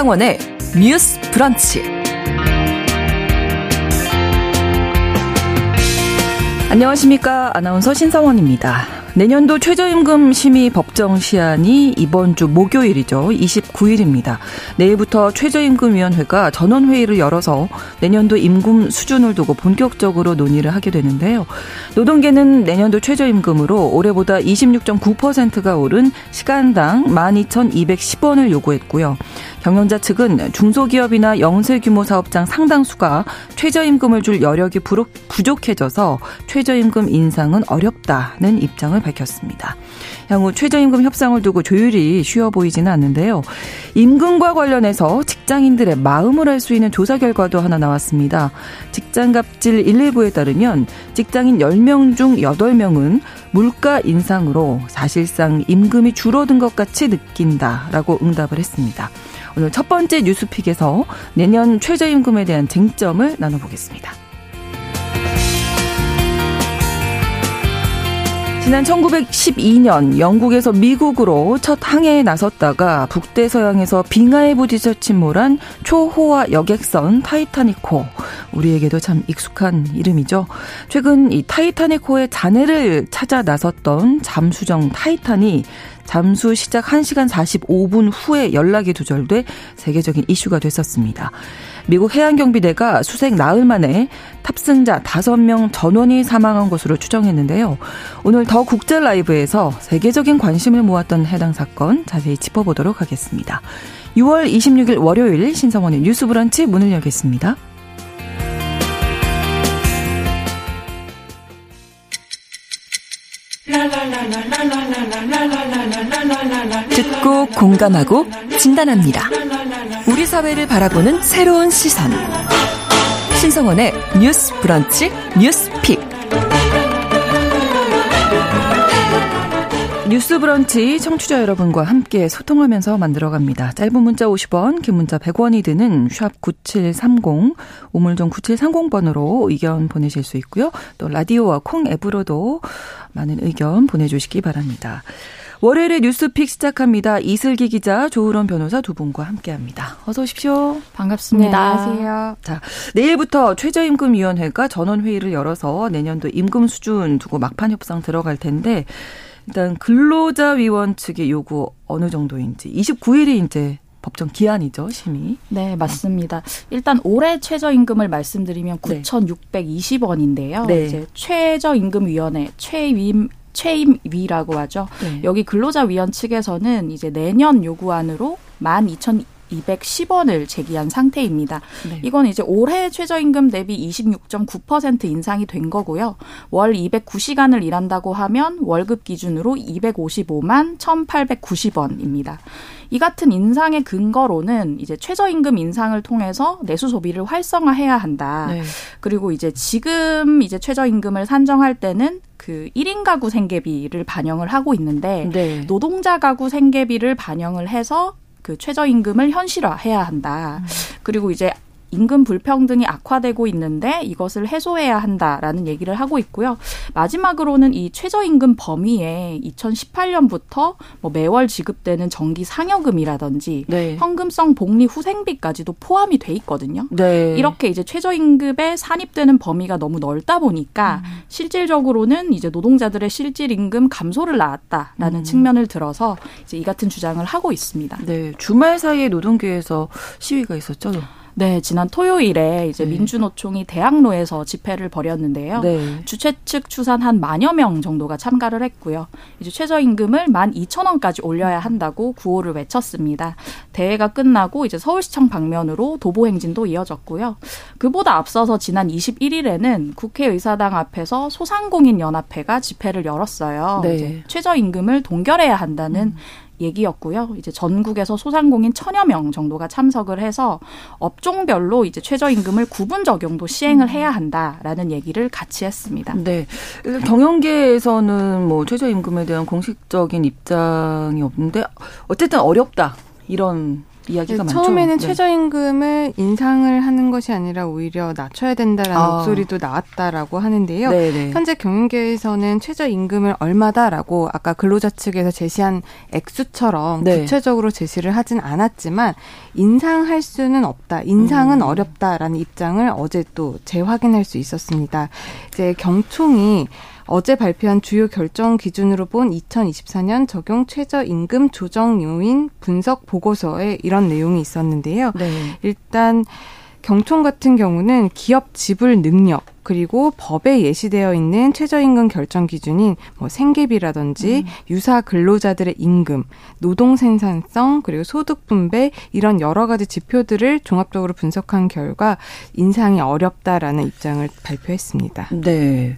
신성원의 뉴스 브런치. 안녕하십니까. 아나운서 신성원입니다. 내년도 최저임금 심의 법정 시한이 이번 주 목요일이죠. 29일입니다. 내일부터 최저임금위원회가 전원회의를 열어서 내년도 임금 수준을 두고 본격적으로 논의를 하게 되는데요. 노동계는 내년도 최저임금으로 올해보다 26.9%가 오른 시간당 12,210원을 요구했고요. 경영자 측은 중소기업이나 영세규모 사업장 상당수가 최저임금을 줄 여력이 부족해져서 최저임금 인상은 어렵다는 입장을 밝혔습니다. 향후 최저임금 협상을 두고 조율이 쉬워 보이지는 않는데요. 임금과 관련해서 직장인들의 마음을 알 수 있는 조사 결과도 하나 나왔습니다. 직장갑질 119에 따르면 직장인 10명 중 8명은 물가 인상으로 사실상 임금이 줄어든 것 같이 느낀다라고 응답을 했습니다. 오늘 첫 번째 뉴스픽에서 내년 최저임금에 대한 쟁점을 나눠보겠습니다. 지난 1912년 영국에서 미국으로 첫 항해에 나섰다가 북대서양에서 빙하에 부딪혀 침몰한 초호화 여객선 타이타닉호. 우리에게도 참 익숙한 이름이죠. 최근 이 타이타닉호의 잔해를 찾아 나섰던 잠수정 타이탄이 잠수 시작 1시간 45분 후에 연락이 두절돼 세계적인 이슈가 됐었습니다. 미국 해양경비대가 수색 나흘 만에 탑승자 5명 전원이 사망한 것으로 추정했는데요. 오늘 더 국제 라이브에서 세계적인 관심을 모았던 해당 사건 자세히 짚어보도록 하겠습니다. 6월 26일 월요일 신성원의 뉴스 브런치 문을 열겠습니다. 듣고 공감하고 진단합니다. 우리 사회를 바라보는 새로운 시선. 신성원의 뉴스 브런치 뉴스 픽. 뉴스 브런치 청취자 여러분과 함께 소통하면서 만들어갑니다. 짧은 문자 50원, 긴 문자 100원이 드는 샵 9730, 우물정 9730번으로 의견 보내실 수 있고요. 또 라디오와 콩 앱으로도 많은 의견 보내주시기 바랍니다. 월요일에 뉴스픽 시작합니다. 이슬기 기자, 조으론 변호사 두 분과 함께합니다. 어서 오십시오. 반갑습니다. 네, 안녕하세요. 자, 내일부터 최저임금위원회가 전원회의를 열어서 내년도 임금 수준 두고 막판 협상 들어갈 텐데 일단 근로자위원 측의 요구 어느 정도인지 29일이 이제 법정 기한이죠, 심의. 네, 맞습니다. 일단 올해 최저임금을 말씀드리면 9,620원인데요. 네. 이제 최저임금위원회 최임 최임위라고 하죠. 네. 여기 근로자 위원 측에서는 이제 내년 요구안으로 12,210원을 제기한 상태입니다. 네. 이건 이제 올해 최저임금 대비 26.9% 인상이 된 거고요. 월 209시간을 일한다고 하면 월급 기준으로 255만 1,890원입니다. 이 같은 인상의 근거로는 이제 최저임금 인상을 통해서 내수 소비를 활성화해야 한다. 네. 그리고 이제 지금 이제 최저임금을 산정할 때는 그 1인 가구 생계비를 반영을 하고 있는데 네. 노동자 가구 생계비를 반영을 해서 그 최저임금을 현실화해야 한다. 음. 그리고 이제 임금 불평등이 악화되고 있는데 이것을 해소해야 한다라는 얘기를 하고 있고요. 마지막으로는 이 최저임금 범위에 2018년부터 뭐 매월 지급되는 정기 상여금이라든지 네. 현금성 복리 후생비까지도 포함이 돼 있거든요. 네. 이렇게 이제 최저임금에 산입되는 범위가 너무 넓다 보니까 음. 실질적으로는 이제 노동자들의 실질 임금 감소를 낳았다라는 음. 측면을 들어서 이제 이 같은 주장을 하고 있습니다. 네, 주말 사이에 노동계에서 시위가 있었죠. 네, 지난 토요일에 이제 네. 민주노총이 대학로에서 집회를 벌였는데요. 네. 주최 측 추산 한 만여 명 정도가 참가를 했고요. 이제 최저임금을 만 이천 원까지 올려야 한다고 구호를 외쳤습니다. 대회가 끝나고 이제 서울시청 방면으로 도보 행진도 이어졌고요. 그보다 앞서서 지난 21일에는 국회의사당 앞에서 소상공인 연합회가 집회를 열었어요. 네. 최저임금을 동결해야 한다는 음. 얘기였고요. 이제 전국에서 소상공인 천여 명 정도가 참석을 해서 업종별로 이제 최저임금을 구분 적용도 시행을 음. 해야 한다라는 얘기를 같이 했습니다. 네. 경영계에서는 뭐 최저임금에 대한 공식적인 입장이 없는데 어쨌든 어렵다. 이런 이야기가 네, 많죠. 처음에는 네. 최저임금을 인상을 하는 것이 아니라 오히려 낮춰야 된다라는 아. 목소리도 나왔다라고 하는데요. 네네. 현재 경영계에서는 최저임금을 얼마다라고 아까 근로자 측에서 제시한 액수처럼 네. 구체적으로 제시를 하진 않았지만 인상할 수는 없다. 인상은 음. 어렵다라는 입장을 어제 또 재확인할 수 있었습니다. 이제 경총이 어제 발표한 주요 결정 기준으로 본 2024년 적용 최저임금 조정 요인 분석 보고서에 이런 내용이 있었는데요. 네. 일단 경총 같은 경우는 기업 지불 능력 그리고 법에 예시되어 있는 최저임금 결정 기준인 뭐 생계비라든지 유사 근로자들의 임금, 노동 생산성 그리고 소득 분배 이런 여러 가지 지표들을 종합적으로 분석한 결과 인상이 어렵다라는 입장을 발표했습니다. 네.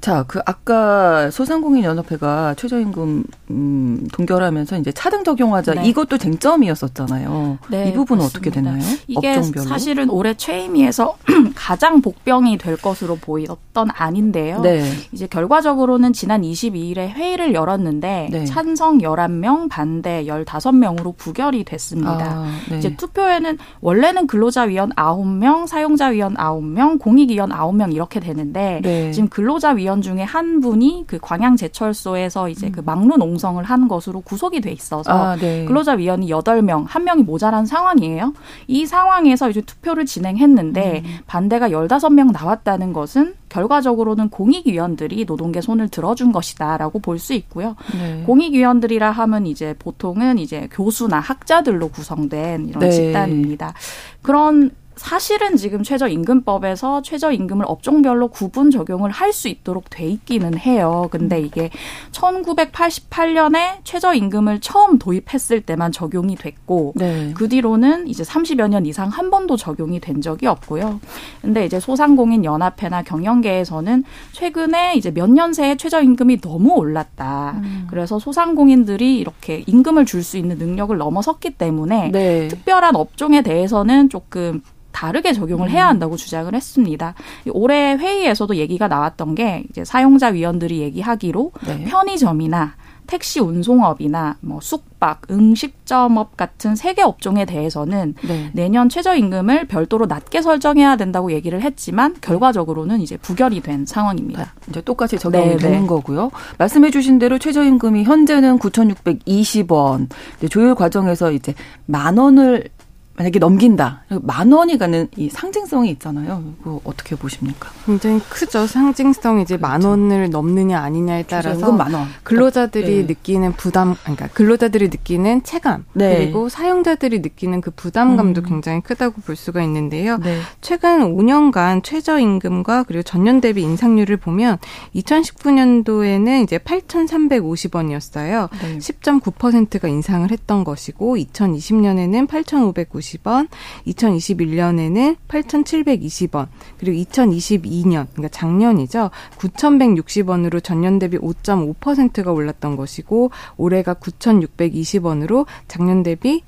자, 그 아까 소상공인 연합회가 최저임금 음, 동결하면서 이제 차등 적용하자 네. 이것도 쟁점이었었잖아요. 네, 이 부분은 어떻게. 됐나요? 이게 업종별로. 사실은 올해 최임위에서 가장 복병이 될 것으로 보였던 안인데요. 네. 이제 결과적으로는 지난 22일에 회의를 열었는데 네. 찬성 11명, 반대 15명으로 부결이 됐습니다. 아, 네. 이제 투표에는 원래는 근로자위원 9명, 사용자위원 9명, 공익위원 9명 이렇게 되는데 네. 지금 근로자위원 중에 한 분이 그 광양제철소에서 이제 그 막루 농성을 한 것으로 구속이 돼 있어서 아, 네. 근로자위원이 8명, 한 명이 모자란 상황이에요. 이 상황에서 이제 투표를 진행했는데 음. 반대가 15명 나왔다는 것은 결과적으로는 공익위원들이 노동계 손을 들어준 것이다라고 볼 수 있고요. 네. 공익위원들이라 하면 이제 보통은 이제 교수나 학자들로 구성된 이런 네. 집단입니다. 그런 사실은 지금 최저임금법에서 최저임금을 업종별로 구분 적용을 할 수 있도록 돼 있기는 해요. 근데 이게 1988년에 최저임금을 처음 도입했을 때만 적용이 됐고 네. 그 뒤로는 이제 30여 년 이상 한 번도 적용이 된 적이 없고요. 근데 이제 소상공인 연합회나 경영계에서는 최근에 이제 몇 년 새에 최저임금이 너무 올랐다. 음. 그래서 소상공인들이 이렇게 임금을 줄 수 있는 능력을 넘어섰기 때문에 네. 특별한 업종에 대해서는 조금 다르게 적용을 해야 한다고 주장을 했습니다. 올해 회의에서도 얘기가 나왔던 게 이제 사용자 위원들이 얘기하기로 네. 편의점이나 택시 운송업이나 뭐 숙박, 음식점업 같은 세 개 업종에 대해서는 네. 내년 최저임금을 별도로 낮게 설정해야 된다고 얘기를 했지만 결과적으로는 이제 부결이 된 상황입니다. 이제 똑같이 적용이 네, 되는 네. 거고요. 말씀해 주신 대로 최저임금이 현재는 9,620원. 조율 과정에서 이제 만 원을 만약에 넘긴다. 만 원이 가는 이 상징성이 있잖아요. 이거 어떻게 보십니까? 굉장히 크죠. 상징성이 이제 만 그렇죠. 원을 넘느냐 아니냐에 따라서 만 원. 근로자들이 네. 느끼는 부담, 그러니까 근로자들이 느끼는 체감 네. 그리고 사용자들이 느끼는 그 부담감도 음. 굉장히 크다고 볼 수가 있는데요. 네. 최근 5년간 최저임금과 그리고 전년 대비 인상률을 보면 2019년도에는 이제 8,350원이었어요. 네. 10.9%가 인상을 했던 것이고 2020년에는 8,590 원, 2021년에는 8,720원, 그리고 2022년 그러니까 작년이죠. 9,160원으로 전년 대비 5.5%가 올랐던 것이고 올해가 9,620원으로 작년 대비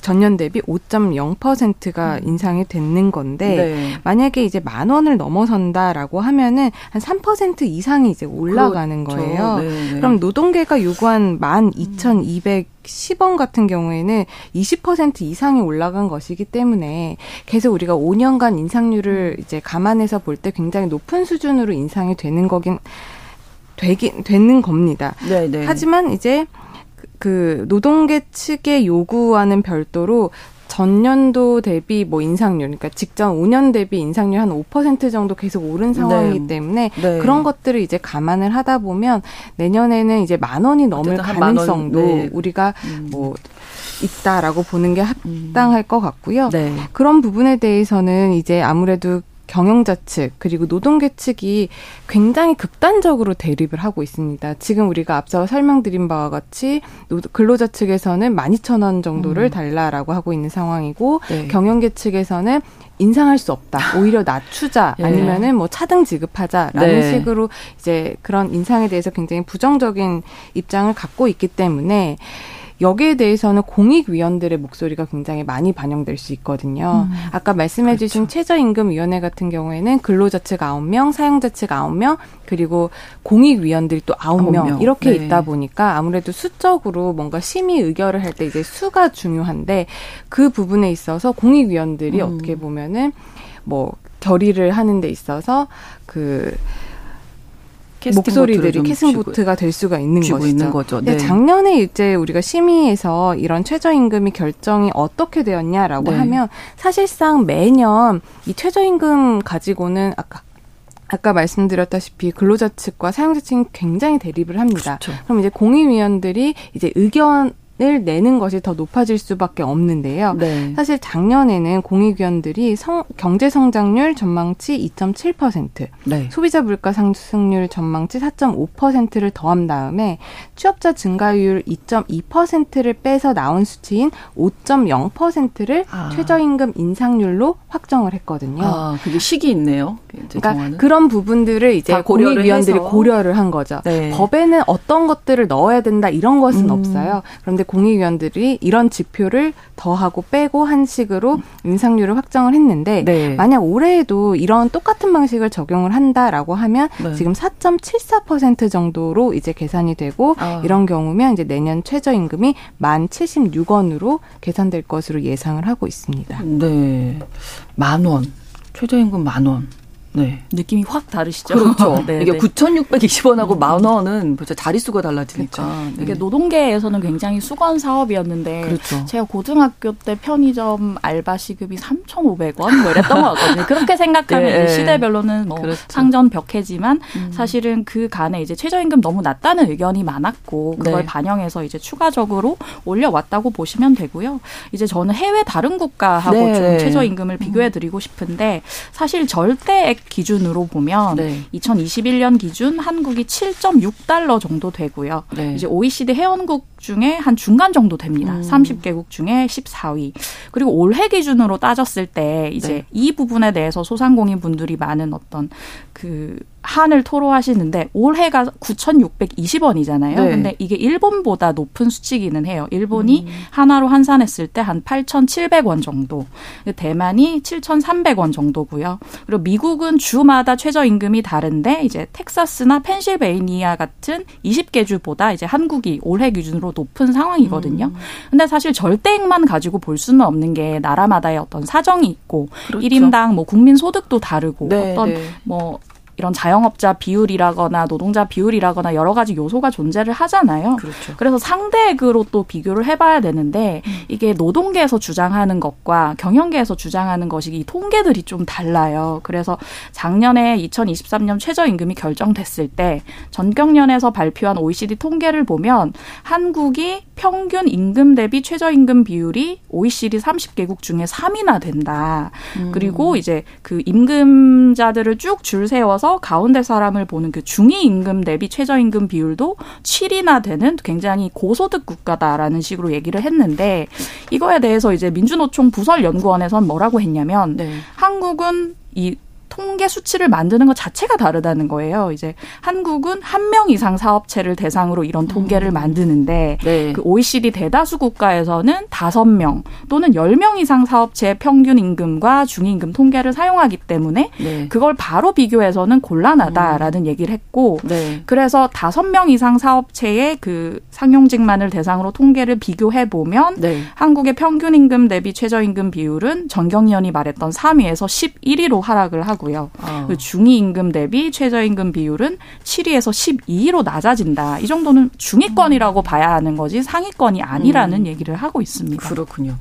전년 대비 5.0%가 인상이 됐는 건데 네. 만약에 이제 만 원을 넘어선다라고 하면은 한 3% 이상이 이제 올라가는 그렇죠. 거예요. 네, 네. 그럼 노동계가 요구한 12,210원 같은 경우에는 20% 이상이 올라간 것이기 때문에 계속 우리가 5년간 인상률을 이제 감안해서 볼 때 굉장히 높은 수준으로 인상이 되는 거긴 되긴 되는 겁니다. 네, 네. 하지만 이제 그- 그 노동계 측의 요구와는 별도로 전년도 대비 뭐 인상률, 그러니까 직전 5년 대비 인상률 한 5% 정도 계속 오른 상황이기 네. 때문에 네. 그런 것들을 이제 감안을 하다 보면 내년에는 이제 만 원이 넘을 한만 원, 가능성도 네. 우리가 음. 뭐 있다라고 보는 게 음. 합당할 것 같고요. 네. 그런 부분에 대해서는 이제 아무래도 경영자 측 그리고 노동계 측이 굉장히 극단적으로 대립을 하고 있습니다. 지금 우리가 앞서 설명드린 바와 같이 노- 근로자 측에서는 12,000원 정도를 음. 달라라고 하고 있는 상황이고 네. 경영계 측에서는 인상할 수 없다. 오히려 낮추자 예. 아니면은 뭐 차등 지급하자라는 네. 식으로 이제 그런 인상에 대해서 굉장히 부정적인 입장을 갖고 있기 때문에 여기에 대해서는 공익위원들의 목소리가 굉장히 많이 반영될 수 있거든요. 음. 아까 말씀해 주신 그렇죠. 최저임금위원회 같은 경우에는 근로자 측 9명, 사용자 측 9명, 그리고 공익위원들이 또 9명, 이렇게 네. 있다 보니까 아무래도 수적으로 뭔가 심의 의결을 할 때 이제 수가 중요한데 그 부분에 있어서 공익위원들이 음. 어떻게 보면은 뭐 결의를 하는 데 있어서 그 목소리들이 캐스팅보트가 될 수가 있는 것이죠. 있는 거죠. 네. 작년에 이제 우리가 심의에서 이런 최저임금이 결정이 어떻게 되었냐라고 네. 하면 사실상 매년 이 최저임금 가지고는 아까 아까 말씀드렸다시피 근로자 측과 사용자 측이 굉장히 대립을 합니다. 그렇죠. 그럼 이제 공익위원들이 이제 의견 을 내는 것이 더 높아질 수밖에 없는데요. 네. 사실 작년에는 공익위원들이 성, 경제 성장률 전망치 2.7%, 네. 소비자 물가 상승률 전망치 4.5%를 더한 다음에 취업자 증가율 2.2%를 빼서 나온 수치인 5.0%를 아. 최저임금 인상률로 확정을 했거든요. 아, 그게 식이 있네요. 그러니까 정하는. 그런 부분들을 이제 공익위원들이 고려를 한 거죠. 네. 법에는 어떤 것들을 넣어야 된다 이런 것은 음. 없어요. 그런데 공익위원들이 이런 지표를 더하고 빼고 한 식으로 인상률을 확정을 했는데 네. 만약 올해에도 이런 똑같은 방식을 적용을 한다라고 하면 네. 지금 4.74% 정도로 이제 계산이 되고 아. 이런 경우면 이제 내년 최저임금이 만 76원으로 계산될 것으로 예상을 하고 있습니다. 네. 만 원. 최저임금 만 원. 네. 느낌이 확 다르시죠? 그렇죠. 네, 이게 네. 9,620원하고 음. 만 원은 벌써 자릿수가 달라지니까. 그렇죠. 네. 이게 노동계에서는 굉장히 수건 사업이었는데 그렇죠. 제가 고등학교 때 편의점 알바 시급이 3,500원 뭐 이랬던 것 같거든요. 그렇게 생각하면 네. 시대별로는 뭐 그렇죠. 상전 벽해지만 음. 사실은 그 간에 이제 최저임금 너무 낮다는 의견이 많았고 그걸 네. 반영해서 이제 추가적으로 올려왔다고 보시면 되고요. 이제 저는 해외 다른 국가하고 네. 좀 최저임금을 비교해 드리고 싶은데 사실 절대 액 기준으로 보면 네. 2021년 기준 한국이 7.6달러 정도 되고요. 네. 이제 OECD 회원국 중에 한 중간 정도 됩니다. 음. 30개국 중에 14위. 그리고 올해 기준으로 따졌을 때 이제 네. 이 부분에 대해서 소상공인 분들이 많은 어떤 그 한을 토로하시는데 올해가 9,620원이잖아요. 네. 근데 이게 일본보다 높은 수치기는 해요. 일본이 음. 하나로 환산했을 때 한 8,700원 정도. 대만이 7,300원 정도고요. 그리고 미국은 주마다 최저 임금이 다른데 이제 텍사스나 펜실베이니아 같은 20개 주보다 이제 한국이 올해 기준으로 높은 상황이거든요. 음. 근데 사실 절대액만 가지고 볼 수는 없는 게 나라마다의 어떤 사정이 있고 그렇죠. 1인당 뭐 국민 소득도 다르고 네, 어떤 네. 뭐 이런 자영업자 비율이라거나 노동자 비율이라거나 여러 가지 요소가 존재를 하잖아요. 그렇죠. 그래서 상대액으로 또 비교를 해봐야 되는데 음. 이게 노동계에서 주장하는 것과 경영계에서 주장하는 것이 이 통계들이 좀 달라요. 그래서 작년에 2023년 최저임금이 결정됐을 때 전경련에서 발표한 OECD 통계를 보면 한국이 평균 임금 대비 최저임금 비율이 OECD 30개국 중에 3위나 된다. 음. 그리고 이제 그 임금자들을 쭉 줄 세워서 따라서 가운데 사람을 보는 그 중위 임금 대비 최저 임금 비율도 7이나 되는 굉장히 고소득 국가다라는 식으로 얘기를 했는데 이거에 대해서 이제 민주노총 부설 연구원에선 뭐라고 했냐면 네. 한국은 이 통계 수치를 만드는 것 자체가 다르다는 거예요. 이제 한국은 한 명 이상 사업체를 대상으로 이런 통계를 음. 만드는데 네. 그 OECD 대다수 국가에서는 다섯 명 또는 열 명 이상 사업체의 평균 임금과 중임금 통계를 사용하기 때문에 네. 그걸 바로 비교해서는 곤란하다라는 음. 얘기를 했고 네. 그래서 다섯 명 이상 사업체의 그 상용직만을 대상으로 통계를 비교해 보면 네. 한국의 평균 임금 대비 최저임금 비율은 전경련이 말했던 3위에서 11위로 하락을 하고 하고요. 어. 그 중위 임금 대비 최저임금 비율은 7위에서 12위로 낮아진다. 이 정도는 중위권이라고 봐야 하는 거지 상위권이 아니라는 음. 얘기를 하고 있습니다. 그렇군요.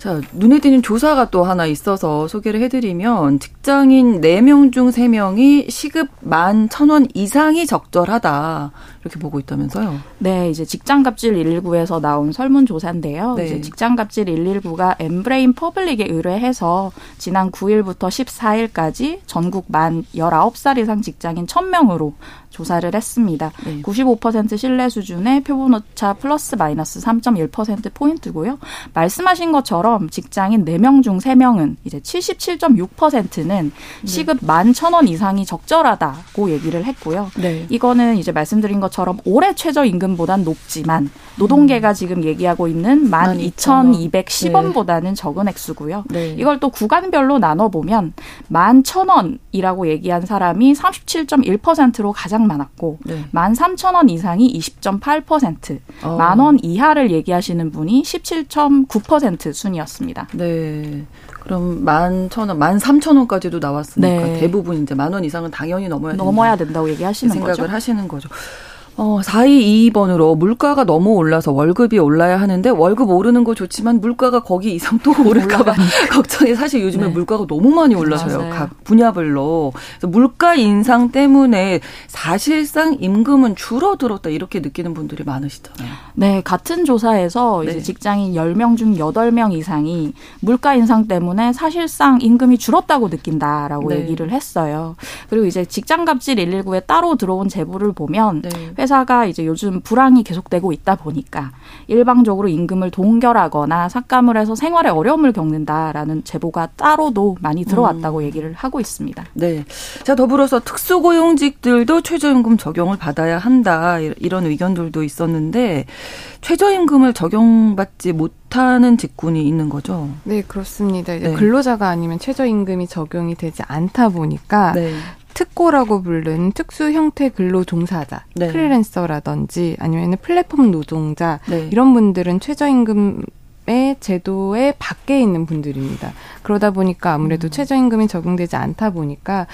자, 눈에 띄는 조사가 또 하나 있어서 소개를 해드리면 직장인 4명 중 3명이 시급 11,000원 이상이 적절하다. 이렇게 보고 있다면서요? 네, 이제 직장갑질 119에서 나온 설문조사인데요. 네. 이제 직장갑질 119가 엠브레인 퍼블릭에 의뢰해서 지난 9일부터 14일까지 전국 만 19살 이상 직장인 1000명으로 조사를 했습니다. 네. 95% 신뢰 수준의 표본 오차 플러스 마이너스 3.1% 포인트고요. 말씀하신 것처럼 직장인 4명 중 3명은 이제 77.6%는 시급 네. 11,000원 이상이 적절하다고 얘기를 했고요. 네. 이거는 이제 말씀드린 것처럼 올해 최저 임금보단 높지만 노동계가 음. 지금 얘기하고 있는 12,210원보다는 네. 적은 액수고요. 네. 이걸 또 구간별로 나눠 보면 11,000원 이라고 얘기한 사람이 37.1%로 가장 많았고 네. 13,000원 이상이 20.8%, 어. 만원 이하를 얘기하시는 분이 17.9% 순이었습니다. 네. 그럼 만천 원, 만 삼천 원까지도 나왔으니까 네. 대부분 이제 만 원 이상은 당연히 넘어야 넘어야 된다고 얘기하시는 생각을 거죠. 하시는 거죠. 어, 4222번으로 물가가 너무 올라서 월급이 올라야 하는데 월급 오르는 거 좋지만 물가가 거기 이상 또 오를까봐 걱정이 사실 요즘에 네. 물가가 너무 많이 올라서요. 맞아요. 각 분야별로. 물가 인상 때문에 사실상 임금은 줄어들었다 이렇게 느끼는 분들이 많으시잖아요. 네, 같은 조사에서 네. 이제 직장인 10명 중 8명 이상이 물가 인상 때문에 사실상 임금이 줄었다고 느낀다라고 네. 얘기를 했어요. 그리고 이제 직장 갑질 119에 따로 들어온 제보를 보면 네. 회사가 이제 요즘 불황이 계속되고 있다 보니까 일방적으로 임금을 동결하거나 삭감을 해서 생활에 어려움을 겪는다라는 제보가 따로도 많이 들어왔다고 음. 얘기를 하고 있습니다. 네. 자, 더불어서 특수고용직들도 최저임금 적용을 받아야 한다. 이런 의견들도 있었는데 최저임금을 적용받지 못하는 직군이 있는 거죠. 네, 그렇습니다. 네. 근로자가 아니면 최저임금이 적용이 되지 않다 보니까 네. 특고라고 부르는 특수 형태 근로 종사자, 네. 프리랜서라든지 아니면 플랫폼 노동자 네. 이런 분들은 최저임금 의 제도에 밖에 있는 분들입니다. 그러다 보니까 아무래도 음. 최저임금이 적용되지 않다 보니까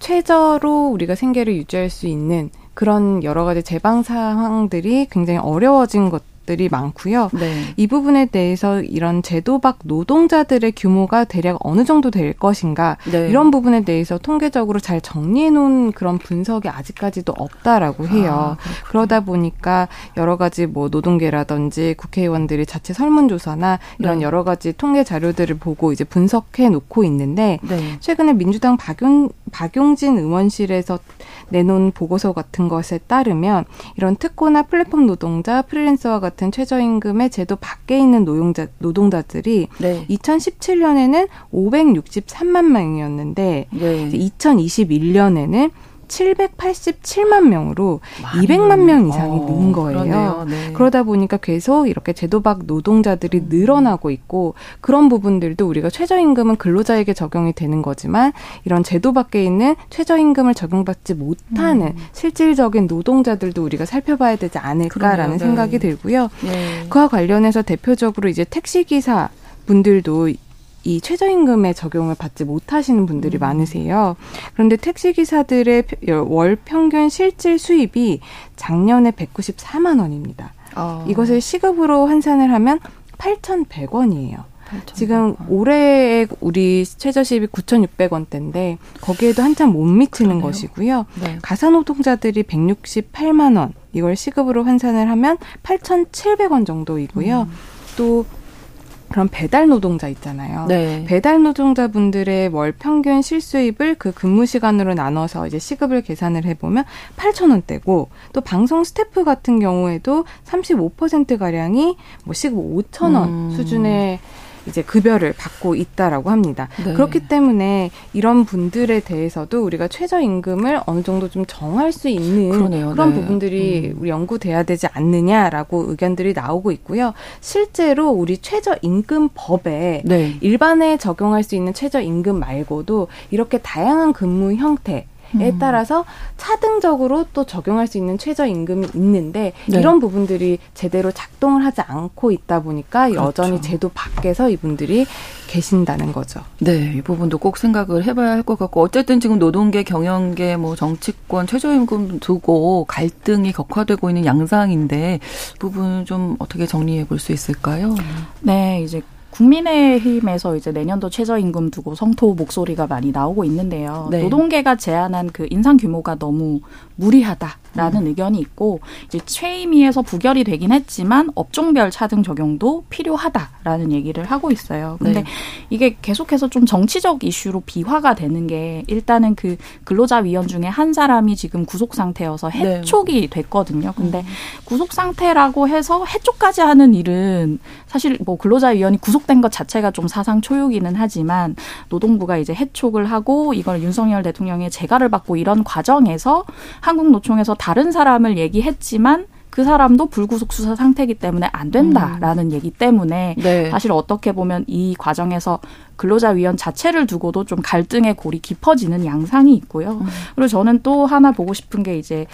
최저로 우리가 생계를 유지할 수 있는 그런 여러 가지 재방 상황들이 굉장히 어려워진 것 것들이 많고요. 네. 이 부분에 대해서 이런 제도 밖 노동자들의 규모가 대략 어느 정도 될 것인가 네. 이런 부분에 대해서 통계적으로 잘 정리해 놓은 그런 분석이 아직까지도 없다라고 해요. 아, 그러다 보니까 여러 가지 뭐 노동계라든지 국회의원들이 자체 설문조사나 이런 네. 여러 가지 통계 자료들을 보고 이제 분석해 놓고 있는데 네. 최근에 민주당 박용 박용진 의원실에서 내놓은 보고서 같은 것에 따르면 이런 특고나 플랫폼 노동자, 프리랜서와 같은 최저임금의 제도 밖에 있는 노동자, 노동자들이 네. 2017년에는 563만 명이었는데 네. 2021년에는 787만 명으로 200만 명 이상이 어, 는 거예요. 네. 그러다 보니까 계속 이렇게 제도 밖 노동자들이 음. 늘어나고 있고 그런 부분들도 우리가 최저임금은 근로자에게 적용이 되는 거지만 이런 제도 밖에 있는 최저임금을 적용받지 못하는 음. 실질적인 노동자들도 우리가 살펴봐야 되지 않을까라는 네. 생각이 들고요. 네. 그와 관련해서 대표적으로 이제 택시 기사 분들도 이 최저임금의 적용을 받지 못하시는 분들이 음. 많으세요. 그런데 택시기사들의 월 평균 실질 수입이 작년에 194만 원입니다. 어. 이것을 시급으로 환산을 하면 8,100원이에요. 지금 올해 우리 최저시급이 9,600원대인데 거기에도 한참 못 미치는 그러네요. 것이고요. 네. 가사노동자들이 168만 원 이걸 시급으로 환산을 하면 8,700원 정도이고요. 음. 또 그런 배달 노동자 있잖아요. 네. 배달 노동자분들의 월 평균 실수입을 그 근무 시간으로 나눠서 이제 시급을 계산을 해보면 8천 원대고 또 방송 스태프 같은 경우에도 35% 가량이 뭐 시급 5천 원 음. 수준의 이제 급여를 받고 있다라고 합니다. 네. 그렇기 때문에 이런 분들에 대해서도 우리가 최저임금을 어느 정도 좀 정할 수 있는 그러네요. 그런 네. 부분들이 음. 우리 연구돼야 되지 않느냐라고 의견들이 나오고 있고요. 실제로 우리 최저임금법에 네. 일반에 적용할 수 있는 최저임금 말고도 이렇게 다양한 근무 형태 에 음. 따라서 차등적으로 또 적용할 수 있는 최저임금이 있는데 네. 이런 부분들이 제대로 작동을 하지 않고 있다 보니까 그렇죠. 여전히 제도 밖에서 이분들이 계신다는 거죠. 네, 이 부분도 꼭 생각을 해봐야 할 것 같고 어쨌든 지금 노동계, 경영계, 뭐 정치권 최저임금 두고 갈등이 격화되고 있는 양상인데 부분 좀 어떻게 정리해 볼 수 있을까요? 네, 이제 국민의힘에서 이제 내년도 최저임금 두고 성토 목소리가 많이 나오고 있는데요. 네. 노동계가 제안한 그 인상 규모가 너무 무리하다라는 음. 의견이 있고 이제 최임위에서 부결이 되긴 했지만 업종별 차등 적용도 필요하다라는 얘기를 하고 있어요. 근데 네. 이게 계속해서 좀 정치적 이슈로 비화가 되는 게 일단은 그 근로자 위원 중에 한 사람이 지금 구속 상태여서 네. 해촉이 네. 됐거든요. 근데 음. 구속 상태라고 해서 해촉까지 하는 일은 사실 뭐 근로자 위원이 구속된 것 자체가 좀 사상 초유기는 하지만 노동부가 이제 해촉을 하고 이걸 윤석열 대통령의 재가를 받고 이런 과정에서 한국노총에서 다른 사람을 얘기했지만 그 사람도 불구속 수사 상태이기 때문에 안 된다라는 음. 얘기 때문에 네. 사실 어떻게 보면 이 과정에서 근로자위원 자체를 두고도 좀 갈등의 골이 깊어지는 양상이 있고요. 음. 그리고 저는 또 하나 보고 싶은 게 이제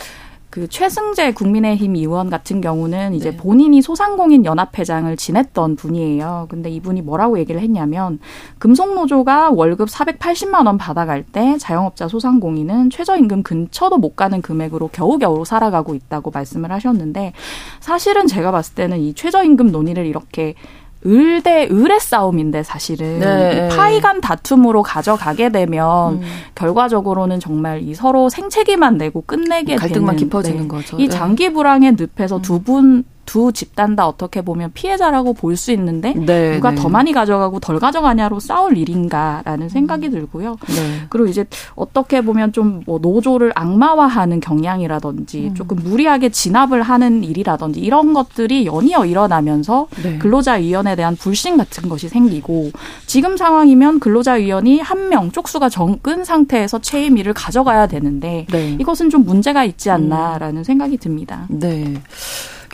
그 최승재 국민의힘 의원 같은 경우는 이제 네. 본인이 소상공인 연합회장을 지냈던 분이에요. 근데 이분이 뭐라고 얘기를 했냐면 금속노조가 월급 480만 원 받아갈 때 자영업자 소상공인은 최저임금 근처도 못 가는 금액으로 겨우겨우 살아가고 있다고 말씀을 하셨는데 사실은 제가 봤을 때는 이 최저임금 논의를 이렇게 을 대 을의 싸움인데 사실은 네. 파이간 다툼으로 가져가게 되면 음. 결과적으로는 정말 이 서로 생채기만 내고 끝내게 갈등만 되는, 깊어지는 네. 거죠. 이 네. 장기 불황의 늪에서 음. 두분 두 집단 다 어떻게 보면 피해자라고 볼 수 있는데 네, 누가 네. 더 많이 가져가고 덜 가져가냐로 싸울 일인가라는 생각이 들고요. 네. 그리고 이제 어떻게 보면 좀 뭐 노조를 악마화하는 경향이라든지 음. 조금 무리하게 진압을 하는 일이라든지 이런 것들이 연이어 일어나면서 네. 근로자위원회에 대한 불신 같은 것이 생기고 지금 상황이면 근로자위원이 한 명 쪽수가 적은 상태에서 최임위를 가져가야 되는데 네. 이것은 좀 문제가 있지 않나라는 음. 생각이 듭니다. 네.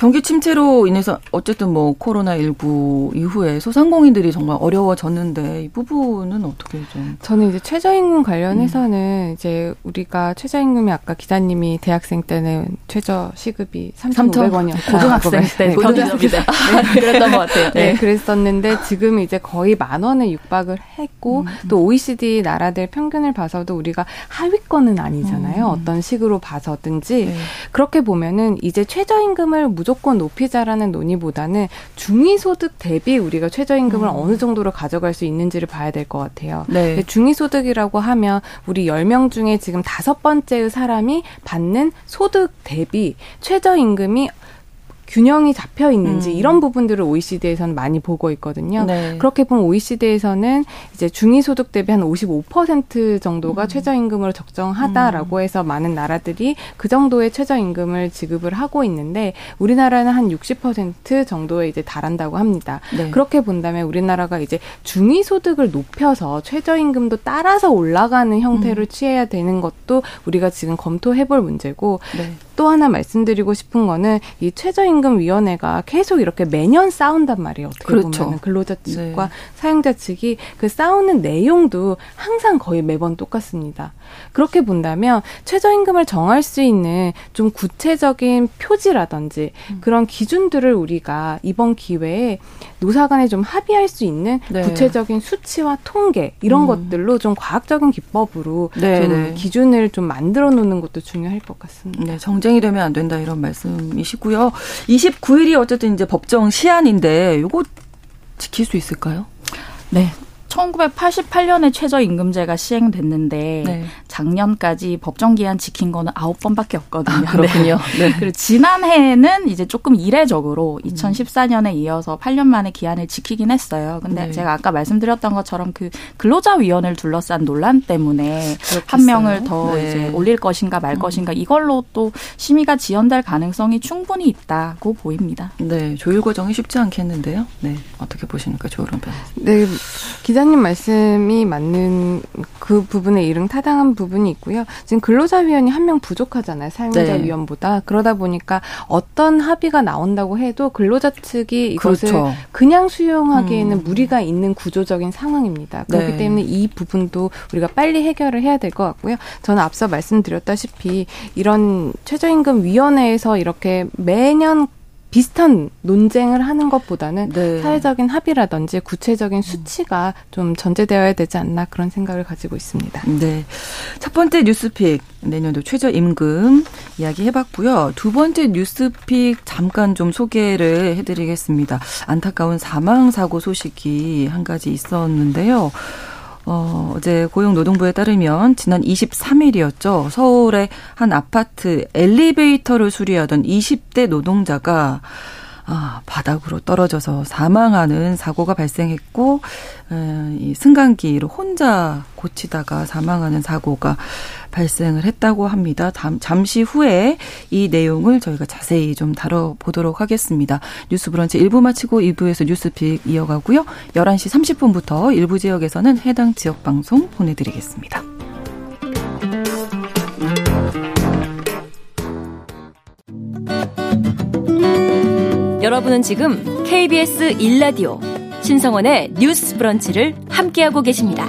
경기 침체로 인해서 어쨌든 뭐 코로나 19 이후에 소상공인들이 정말 어려워졌는데 이 부분은 어떻게 좀 저는 이제 최저임금 관련해서는 음. 이제 우리가 최저임금이 아까 기자님이 대학생 때는 최저 시급이 3,500원이었다. 고등학생 때 네, 고등학생 때 네, 그랬던 것 같아요. 네. 네. 그랬었는데 지금 이제 거의 만 원에 육박을 했고 음, 음. 또 OECD 나라들 평균을 봐서도 우리가 하위권은 아니잖아요. 음. 어떤 식으로 봐서든지 네. 그렇게 보면은 이제 최저임금을 무조건 무조건 높이자라는 논의보다는 중위소득 대비 우리가 최저임금을 음. 어느 정도로 가져갈 수 있는지를 봐야 될 것 같아요. 네. 중위소득이라고 하면 우리 10명 중에 지금 다섯 번째의 사람이 받는 소득 대비 최저임금이 균형이 잡혀 있는지 음. 이런 부분들을 OECD에서는 많이 보고 있거든요. 네. 그렇게 보면 OECD에서는 이제 중위소득 대비 한 55% 정도가 음. 최저임금으로 적정하다라고 음. 해서 많은 나라들이 그 정도의 최저임금을 지급을 하고 있는데 우리나라는 한 60% 정도에 이제 달한다고 합니다. 네. 그렇게 본다면 우리나라가 이제 중위소득을 높여서 최저임금도 따라서 올라가는 형태를 음. 취해야 되는 것도 우리가 지금 검토해볼 문제고 네. 또 하나 말씀드리고 싶은 거는 이 최저임금위원회가 계속 이렇게 매년 싸운단 말이에요. 어떻게 그렇죠. 보면 근로자 측과 네. 사용자 측이 그 싸우는 내용도 항상 거의 매번 똑같습니다. 그렇게 본다면 최저임금을 정할 수 있는 좀 구체적인 표지라든지 음. 그런 기준들을 우리가 이번 기회에 노사 간에 좀 합의할 수 있는 네. 구체적인 수치와 통계 이런 음. 것들로 좀 과학적인 기법으로 네, 좀 네. 기준을 좀 만들어 놓는 것도 중요할 것 같습니다. 네, 정쟁 진행이 되면 안 된다 이런 말씀이시고요. 29일이 어쨌든 이제 법정 시한인데 요거 지킬 수 있을까요? 네. 1988년에 최저임금제가 시행됐는데 네. 작년까지 법정 기한 지킨 거는 아홉 번밖에 없거든요. 아, 그렇군요. 네. 네. 그리고 지난해에는 이제 조금 이례적으로 2014년에 이어서 8년 만에 기한을 지키긴 했어요. 근데 네. 제가 아까 말씀드렸던 것처럼 그 근로자 위원을 둘러싼 논란 때문에 그렇겠어요. 한 명을 더 네. 이제 올릴 것인가 말 음. 것인가 이걸로 또 심의가 지연될 가능성이 충분히 있다고 보입니다. 네, 조율 과정이 쉽지 않겠는데요. 네, 어떻게 보십니까, 조은변? 네, 기자 기자님 말씀이 맞는 그 부분에 이른 타당한 부분이 있고요. 지금 근로자위원이 한 명 부족하잖아요. 사용자위원보다. 네. 그러다 보니까 어떤 합의가 나온다고 해도 근로자 측이 이것을 그렇죠. 그냥 수용하기에는 음. 무리가 있는 구조적인 상황입니다. 그렇기 네. 때문에 이 부분도 우리가 빨리 해결을 해야 될 것 같고요. 저는 앞서 말씀드렸다시피 이런 최저임금 위원회에서 이렇게 매년 비슷한 논쟁을 하는 것보다는 네. 사회적인 합의라든지 구체적인 수치가 좀 전제되어야 되지 않나 그런 생각을 가지고 있습니다. 네. 첫 번째 뉴스픽 내년도 최저임금 이야기 해봤고요. 두 번째 뉴스픽 잠깐 좀 소개를 해드리겠습니다. 안타까운 사망 사고 소식이 한 가지 있었는데요. 어, 어제 고용노동부에 따르면 지난 23일이었죠. 서울의 한 아파트 엘리베이터를 수리하던 20대 노동자가 아, 바닥으로 떨어져서 사망하는 사고가 발생했고 에, 이 승강기를 혼자 고치다가 사망하는 사고가 발생을 했다고 합니다. 잠시 후에 이 내용을 저희가 자세히 좀 다뤄보도록 하겠습니다. 뉴스 브런치 1부 마치고 2부에서 뉴스픽 이어가고요. 11시 30분부터 일부 지역에서는 해당 지역 방송 보내드리겠습니다. 여러분은 지금 KBS 1라디오 신성원의 뉴스 브런치를 함께하고 계십니다.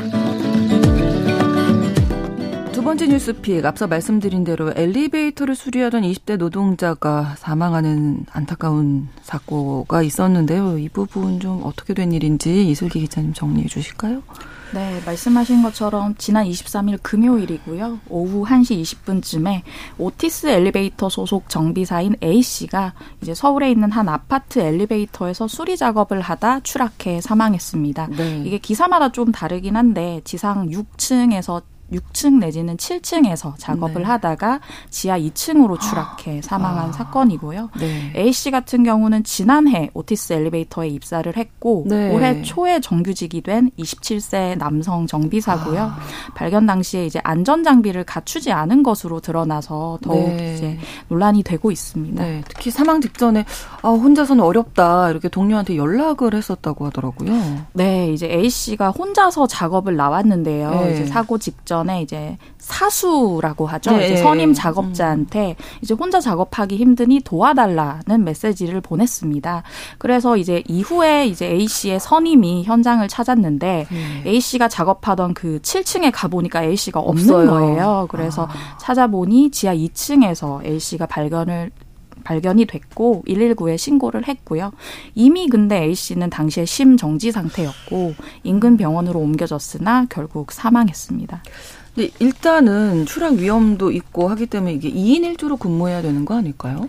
두 번째 뉴스픽 앞서 말씀드린 대로 엘리베이터를 수리하던 20대 노동자가 사망하는 안타까운 사고가 있었는데요. 이 부분 좀 어떻게 된 일인지 이슬기 기자님 정리해 주실까요? 네, 말씀하신 것처럼 지난 23일 금요일이고요. 오후 1시 20분쯤에 오티스 엘리베이터 소속 정비사인 A씨가 이제 서울에 있는 한 아파트 엘리베이터에서 수리 작업을 하다 추락해 사망했습니다. 네. 이게 기사마다 좀 다르긴 한데 지상 6층에서 6층 내지는 7층에서 작업을 네. 하다가 지하 2층으로 추락해 아. 사망한 아. 사건이고요. 네. A 씨 같은 경우는 지난해 오티스 엘리베이터에 입사를 했고 네. 올해 초에 정규직이 된 27세 남성 정비사고요. 아. 발견 당시에 이제 안전 장비를 갖추지 않은 것으로 드러나서 더욱 네. 이제 논란이 되고 있습니다. 네. 특히 사망 직전에 아, 혼자서는 어렵다 이렇게 동료한테 연락을 했었다고 하더라고요. 네, 이제 A 씨가 혼자서 작업을 나왔는데요. 네. 이제 사고 직전 전에 이제 사수라고 하죠. 네. 이제 선임 작업자한테 음. 이제 혼자 작업하기 힘드니 도와달라는 메시지를 보냈습니다. 그래서 이제 이후에 이제 A 씨의 선임이 현장을 찾았는데 음. A 씨가 작업하던 그 7층에 가 보니까 A 씨가 없는 없어요. 거예요. 그래서 아. 찾아보니 지하 2층에서 A 씨가 발견을 발견이 됐고 119에 신고를 했고요. 이미 근데 A 씨는 당시에 심정지 상태였고 인근 병원으로 옮겨졌으나 결국 사망했습니다. 근데 일단은 추락 위험도 있고 하기 때문에 이게 2인 1조로 근무해야 되는 거 아닐까요?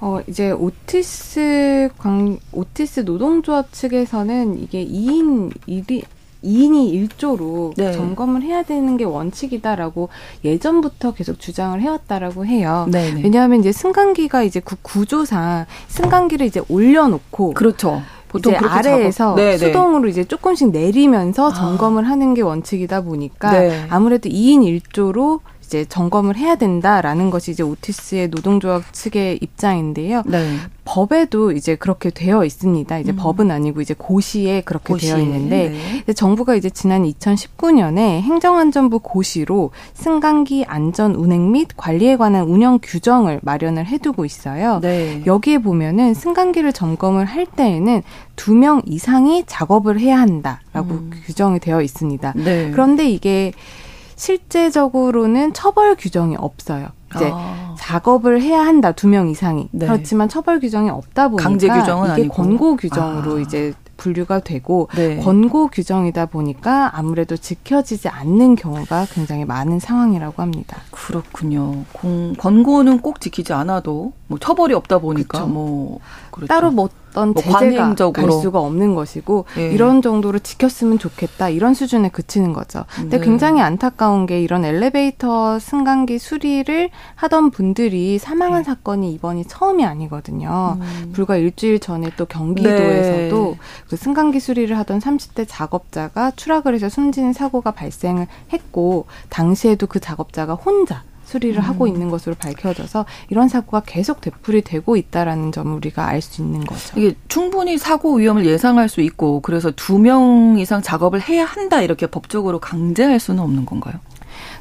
어, 이제 오티스 광, 오티스 노동조합 측에서는 이게 2인 1 이 2인이 1조로 네. 점검을 해야 되는 게 원칙이다라고 예전부터 계속 주장을 해왔다라고 해요. 네네. 네. 왜냐하면 이제 승강기가 이제 그 구조상 승강기를 이제 올려놓고 그렇죠. 보통 아래에서 네, 네. 수동으로 이제 조금씩 내리면서 아. 점검을 하는 게 원칙이다 보니까 네. 아무래도 2인 1조로 이제 점검을 해야 된다라는 것이 이제 오티스의 노동조합 측의 입장인데요. 네. 법에도 이제 그렇게 되어 있습니다. 이제 음. 법은 아니고 이제 고시에 그렇게 고시. 되어 있는데 네. 정부가 이제 지난 2019년에 행정안전부 고시로 승강기 안전 운행 및 관리에 관한 운영 규정을 마련을 해두고 있어요. 네. 여기에 보면은 승강기를 점검을 할 때에는 두 명 이상이 작업을 해야 한다라고 음. 규정이 되어 있습니다. 네. 그런데 이게 실제적으로는 처벌 규정이 없어요. 이제 아. 작업을 해야 한다 두 명 이상이 네. 그렇지만 처벌 규정이 없다 보니까 강제 규정은 이게 아니고. 권고 규정으로 아. 이제 분류가 되고 네. 권고 규정이다 보니까 아무래도 지켜지지 않는 경우가 굉장히 많은 상황이라고 합니다. 그렇군요. 공, 권고는 꼭 지키지 않아도 뭐 처벌이 없다 보니까 그쵸. 뭐 그렇죠. 따로 뭐 어떤 뭐 제재가 갈 수가 없는 것이고 예. 이런 정도로 지켰으면 좋겠다 이런 수준에 그치는 거죠. 근데 네. 굉장히 안타까운 게 이런 엘리베이터 승강기 수리를 하던 분들이 사망한 네. 사건이 이번이 처음이 아니거든요. 음. 불과 일주일 전에 또 경기도에서도 네. 그 승강기 수리를 하던 30대 작업자가 추락을 해서 숨지는 사고가 발생을 했고 당시에도 그 작업자가 혼자 수리를 음. 하고 있는 것으로 밝혀져서 이런 사고가 계속 되풀이 되고 있다라는 점을 우리가 알 수 있는 거죠. 이게 충분히 사고 위험을 예상할 수 있고 그래서 두 명 이상 작업을 해야 한다 이렇게 법적으로 강제할 수는 없는 건가요?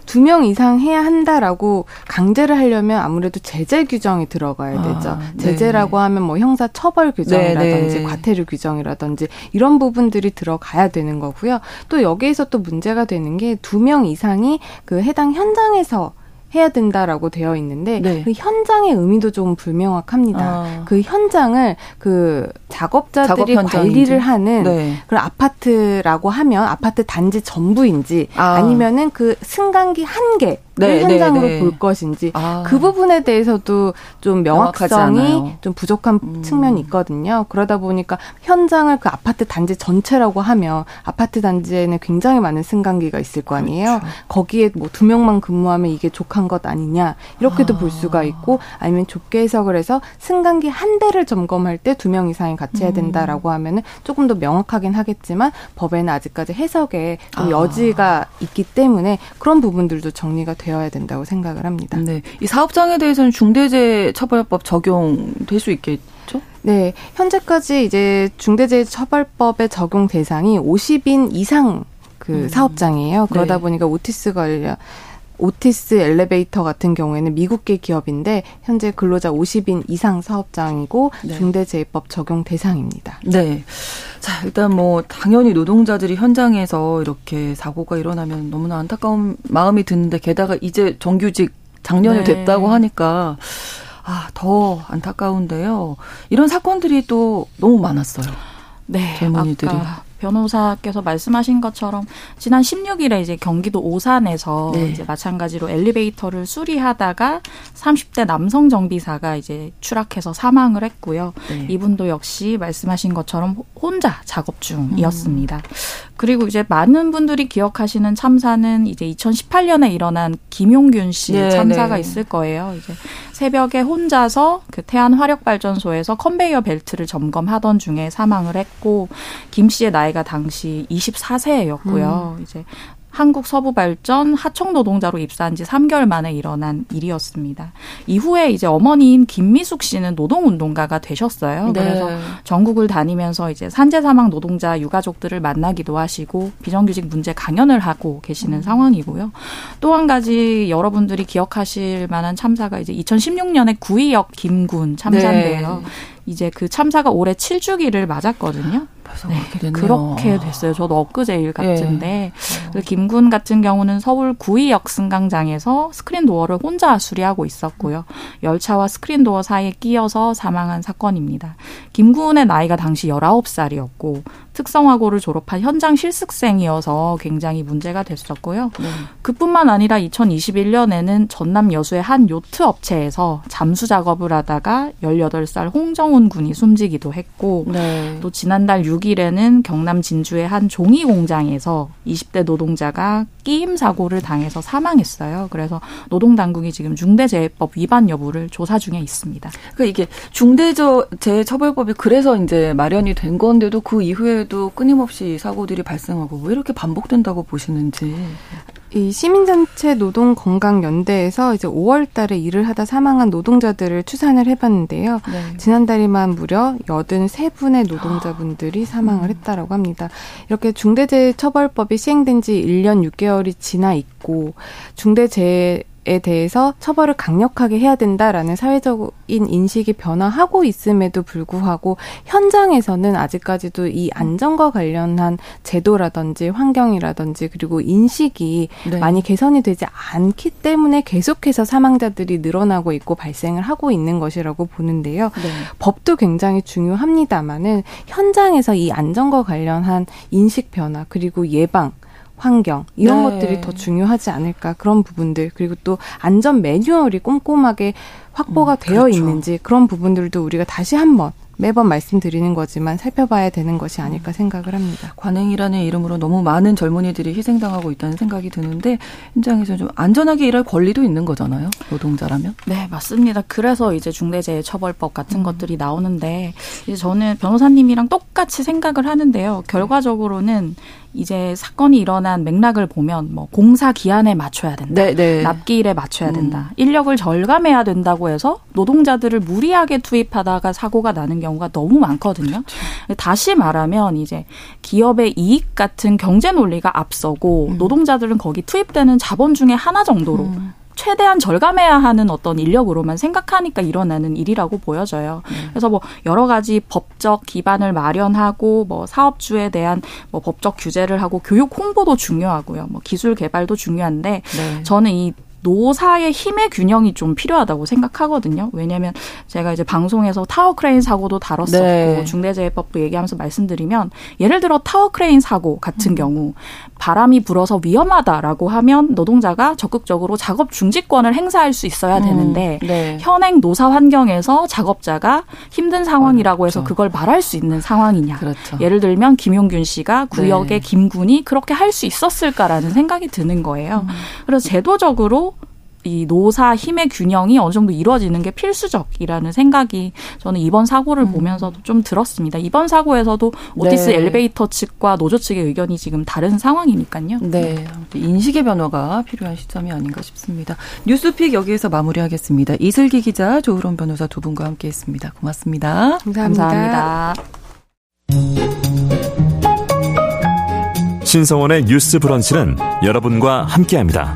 두명 이상 해야 한다라고 강제를 하려면 아무래도 제재 규정이 들어가야 아, 되죠. 아, 제재라고 하면 뭐 형사 처벌 규정이라든지 네네. 과태료 규정이라든지 이런 부분들이 들어가야 되는 거고요. 또 여기에서 또 문제가 되는 게 두 명 이상이 그 해당 현장에서 해야 된다라고 되어 있는데 네. 그 현장의 의미도 좀 불명확합니다. 아. 그 현장을 그 작업자들이 작업 관리를 하는 네. 그런 아파트라고 하면 아파트 단지 전부인지 아. 아니면은 그 승강기 한 개. 네, 현장으로 네, 네. 볼 것인지 아. 그 부분에 대해서도 좀 명확성이 좀 부족한 음. 측면이 있거든요. 그러다 보니까 현장을 그 아파트 단지 전체라고 하면 아파트 단지에는 굉장히 많은 승강기가 있을 거 아니에요. 그렇죠. 거기에 뭐 두 명만 근무하면 이게 족한 것 아니냐 이렇게도 아. 볼 수가 있고 아니면 좁게 해석을 해서 승강기 한 대를 점검할 때 두 명 이상이 같이 해야 음. 된다라고 하면은 조금 더 명확하긴 하겠지만 법에는 아직까지 해석에 좀 아. 여지가 있기 때문에 그런 부분들도 정리가 되어야 된다고 생각을 합니다. 네. 이 사업장에 대해서는 중대재해처벌법 적용될 수 있겠죠? 네. 현재까지 이제 중대재해처벌법의 적용 대상이 50인 이상 그 음. 사업장이에요. 그러다 네. 보니까 오티스 관련 오티스 엘리베이터 같은 경우에는 미국계 기업인데 현재 근로자 50인 이상 사업장이고 네. 중대재해법 적용 대상입니다. 네. 자, 일단 뭐 당연히 노동자들이 현장에서 이렇게 사고가 일어나면 너무나 안타까운 마음이 드는데 게다가 이제 정규직 작년에 네. 됐다고 하니까 아, 더 안타까운데요. 이런 사건들이 또 너무 많았어요. 네. 젊은이들이. 아까 변호사께서 말씀하신 것처럼 지난 16일에 이제 경기도 오산에서 네. 이제 마찬가지로 엘리베이터를 수리하다가 30대 남성 정비사가 이제 추락해서 사망을 했고요. 네. 이분도 역시 말씀하신 것처럼 혼자 작업 중이었습니다. 음. 그리고 이제 많은 분들이 기억하시는 참사는 이제 2018년에 일어난 김용균 씨 네, 참사가 네. 있을 거예요. 이제 새벽에 혼자서 그 태안 화력 발전소에서 컨베이어 벨트를 점검하던 중에 사망을 했고 김 씨의 나이가 당시 24세였고요. 음. 이제 한국 서부 발전 하청 노동자로 입사한 지 3개월 만에 일어난 일이었습니다. 이후에 이제 어머니인 김미숙 씨는 노동 운동가가 되셨어요. 네. 그래서 전국을 다니면서 이제 산재 사망 노동자 유가족들을 만나기도 하시고 비정규직 문제 강연을 하고 계시는 음. 상황이고요. 또 한 가지 여러분들이 기억하실 만한 참사가 이제 2016년에 구의역 김군 참사인데요. 네. 이제 그 참사가 올해 7주기를 맞았거든요. 네, 그렇게 됐어요. 저도 엊그제 일 같은데 예. 김군 같은 경우는 서울 구의역 승강장에서 스크린 도어를 혼자 수리하고 있었고요. 열차와 스크린 도어 사이에 끼어서 사망한 사건입니다. 김군의 나이가 당시 19살이었고 특성화고를 졸업한 현장 실습생이어서 굉장히 문제가 됐었고요. 네. 그뿐만 아니라 2021년에는 전남 여수의 한 요트 업체에서 잠수 작업을 하다가 18살 홍정훈 군이 숨지기도 했고 네. 또 지난달 6일 에는 경남 진주의 한 종이 공장에서 20대 노동자가 끼임 사고를 당해서 사망했어요. 그래서 노동 당국이 지금 중대재해법 위반 여부를 조사 중에 있습니다. 그러니까 이게 중대재해처벌법이 그래서 이제 마련이 된 건데도 그 이후에도 끊임없이 사고들이 발생하고 왜 이렇게 반복된다고 보시는지. 이 시민단체 노동건강연대에서 이제 5월 달에 일을 하다 사망한 노동자들을 추산을 해봤는데요. 네. 지난달에만 무려 83분의 노동자분들이 사망을 했다라고 합니다. 이렇게 중대재해처벌법이 시행된 지 1년 6개월이 지나 있고 중대재해 에 대해서 처벌을 강력하게 해야 된다라는 사회적인 인식이 변화하고 있음에도 불구하고 현장에서는 아직까지도 이 안전과 관련한 제도라든지 환경이라든지 그리고 인식이 네. 많이 개선이 되지 않기 때문에 계속해서 사망자들이 늘어나고 있고 발생을 하고 있는 것이라고 보는데요. 네. 법도 굉장히 중요합니다만은 현장에서 이 안전과 관련한 인식 변화 그리고 예방 환경 이런 네. 것들이 더 중요하지 않을까 그런 부분들 그리고 또 안전 매뉴얼이 꼼꼼하게 확보가 음, 되어 그렇죠. 있는지 그런 부분들도 우리가 다시 한번 매번 말씀드리는 거지만 살펴봐야 되는 것이 아닐까 생각을 합니다. 관행이라는 이름으로 너무 많은 젊은이들이 희생당하고 있다는 생각이 드는데 현장에서 좀 안전하게 일할 권리도 있는 거잖아요. 노동자라면. 네, 맞습니다. 그래서 이제 중대재해처벌법 같은 음. 것들이 나오는데 이제 저는 변호사님이랑 똑같이 생각을 하는데요. 결과적으로는 이제 사건이 일어난 맥락을 보면 뭐 공사 기한에 맞춰야 된다. 네, 네. 납기일에 맞춰야 음. 된다. 인력을 절감해야 된다고 해서 노동자들을 무리하게 투입하다가 사고가 나는 경우가 너무 많거든요. 그렇죠. 다시 말하면 이제 기업의 이익 같은 경제 논리가 앞서고 음. 노동자들은 거기 투입되는 자본 중에 하나 정도로 음. 최대한 절감해야 하는 어떤 인력으로만 생각하니까 일어나는 일이라고 보여져요. 음. 그래서 뭐 여러 가지 법적 기반을 마련하고 뭐 사업주에 대한 뭐 법적 규제를 하고 교육 홍보도 중요하고요. 뭐 기술 개발도 중요한데 네. 저는 이 노사의 힘의 균형이 좀 필요하다고 생각하거든요. 왜냐하면 제가 이제 방송에서 타워 크레인 사고도 다뤘었고 네. 중대재해법도 얘기하면서 말씀드리면 예를 들어 타워 크레인 사고 같은 음. 경우 바람이 불어서 위험하다라고 하면 노동자가 적극적으로 작업 중지권을 행사할 수 있어야 음. 되는데 음. 네. 현행 노사 환경에서 작업자가 힘든 상황이라고 해서. 그걸 말할 수 있는 상황이냐. 그렇죠. 예를 들면 김용균 씨가 구역의 네. 김군이 그렇게 할 수 있었을까라는 생각이 드는 거예요. 음. 그래서 제도적으로 이 노사 힘의 균형이 어느 정도 이루어지는 게 필수적이라는 생각이 저는 이번 사고를 음. 보면서도 좀 들었습니다. 이번 사고에서도 오티스 네. 엘리베이터 측과 노조 측의 의견이 지금 다른 상황이니까요. 네. 인식의 변화가 필요한 시점이 아닌가 싶습니다. 뉴스픽 여기에서 마무리하겠습니다. 이슬기 기자, 조으론 변호사 두 분과 함께 했습니다. 고맙습니다. 감사합니다. 감사합니다. 신성원의 뉴스 브런치는 여러분과 함께합니다.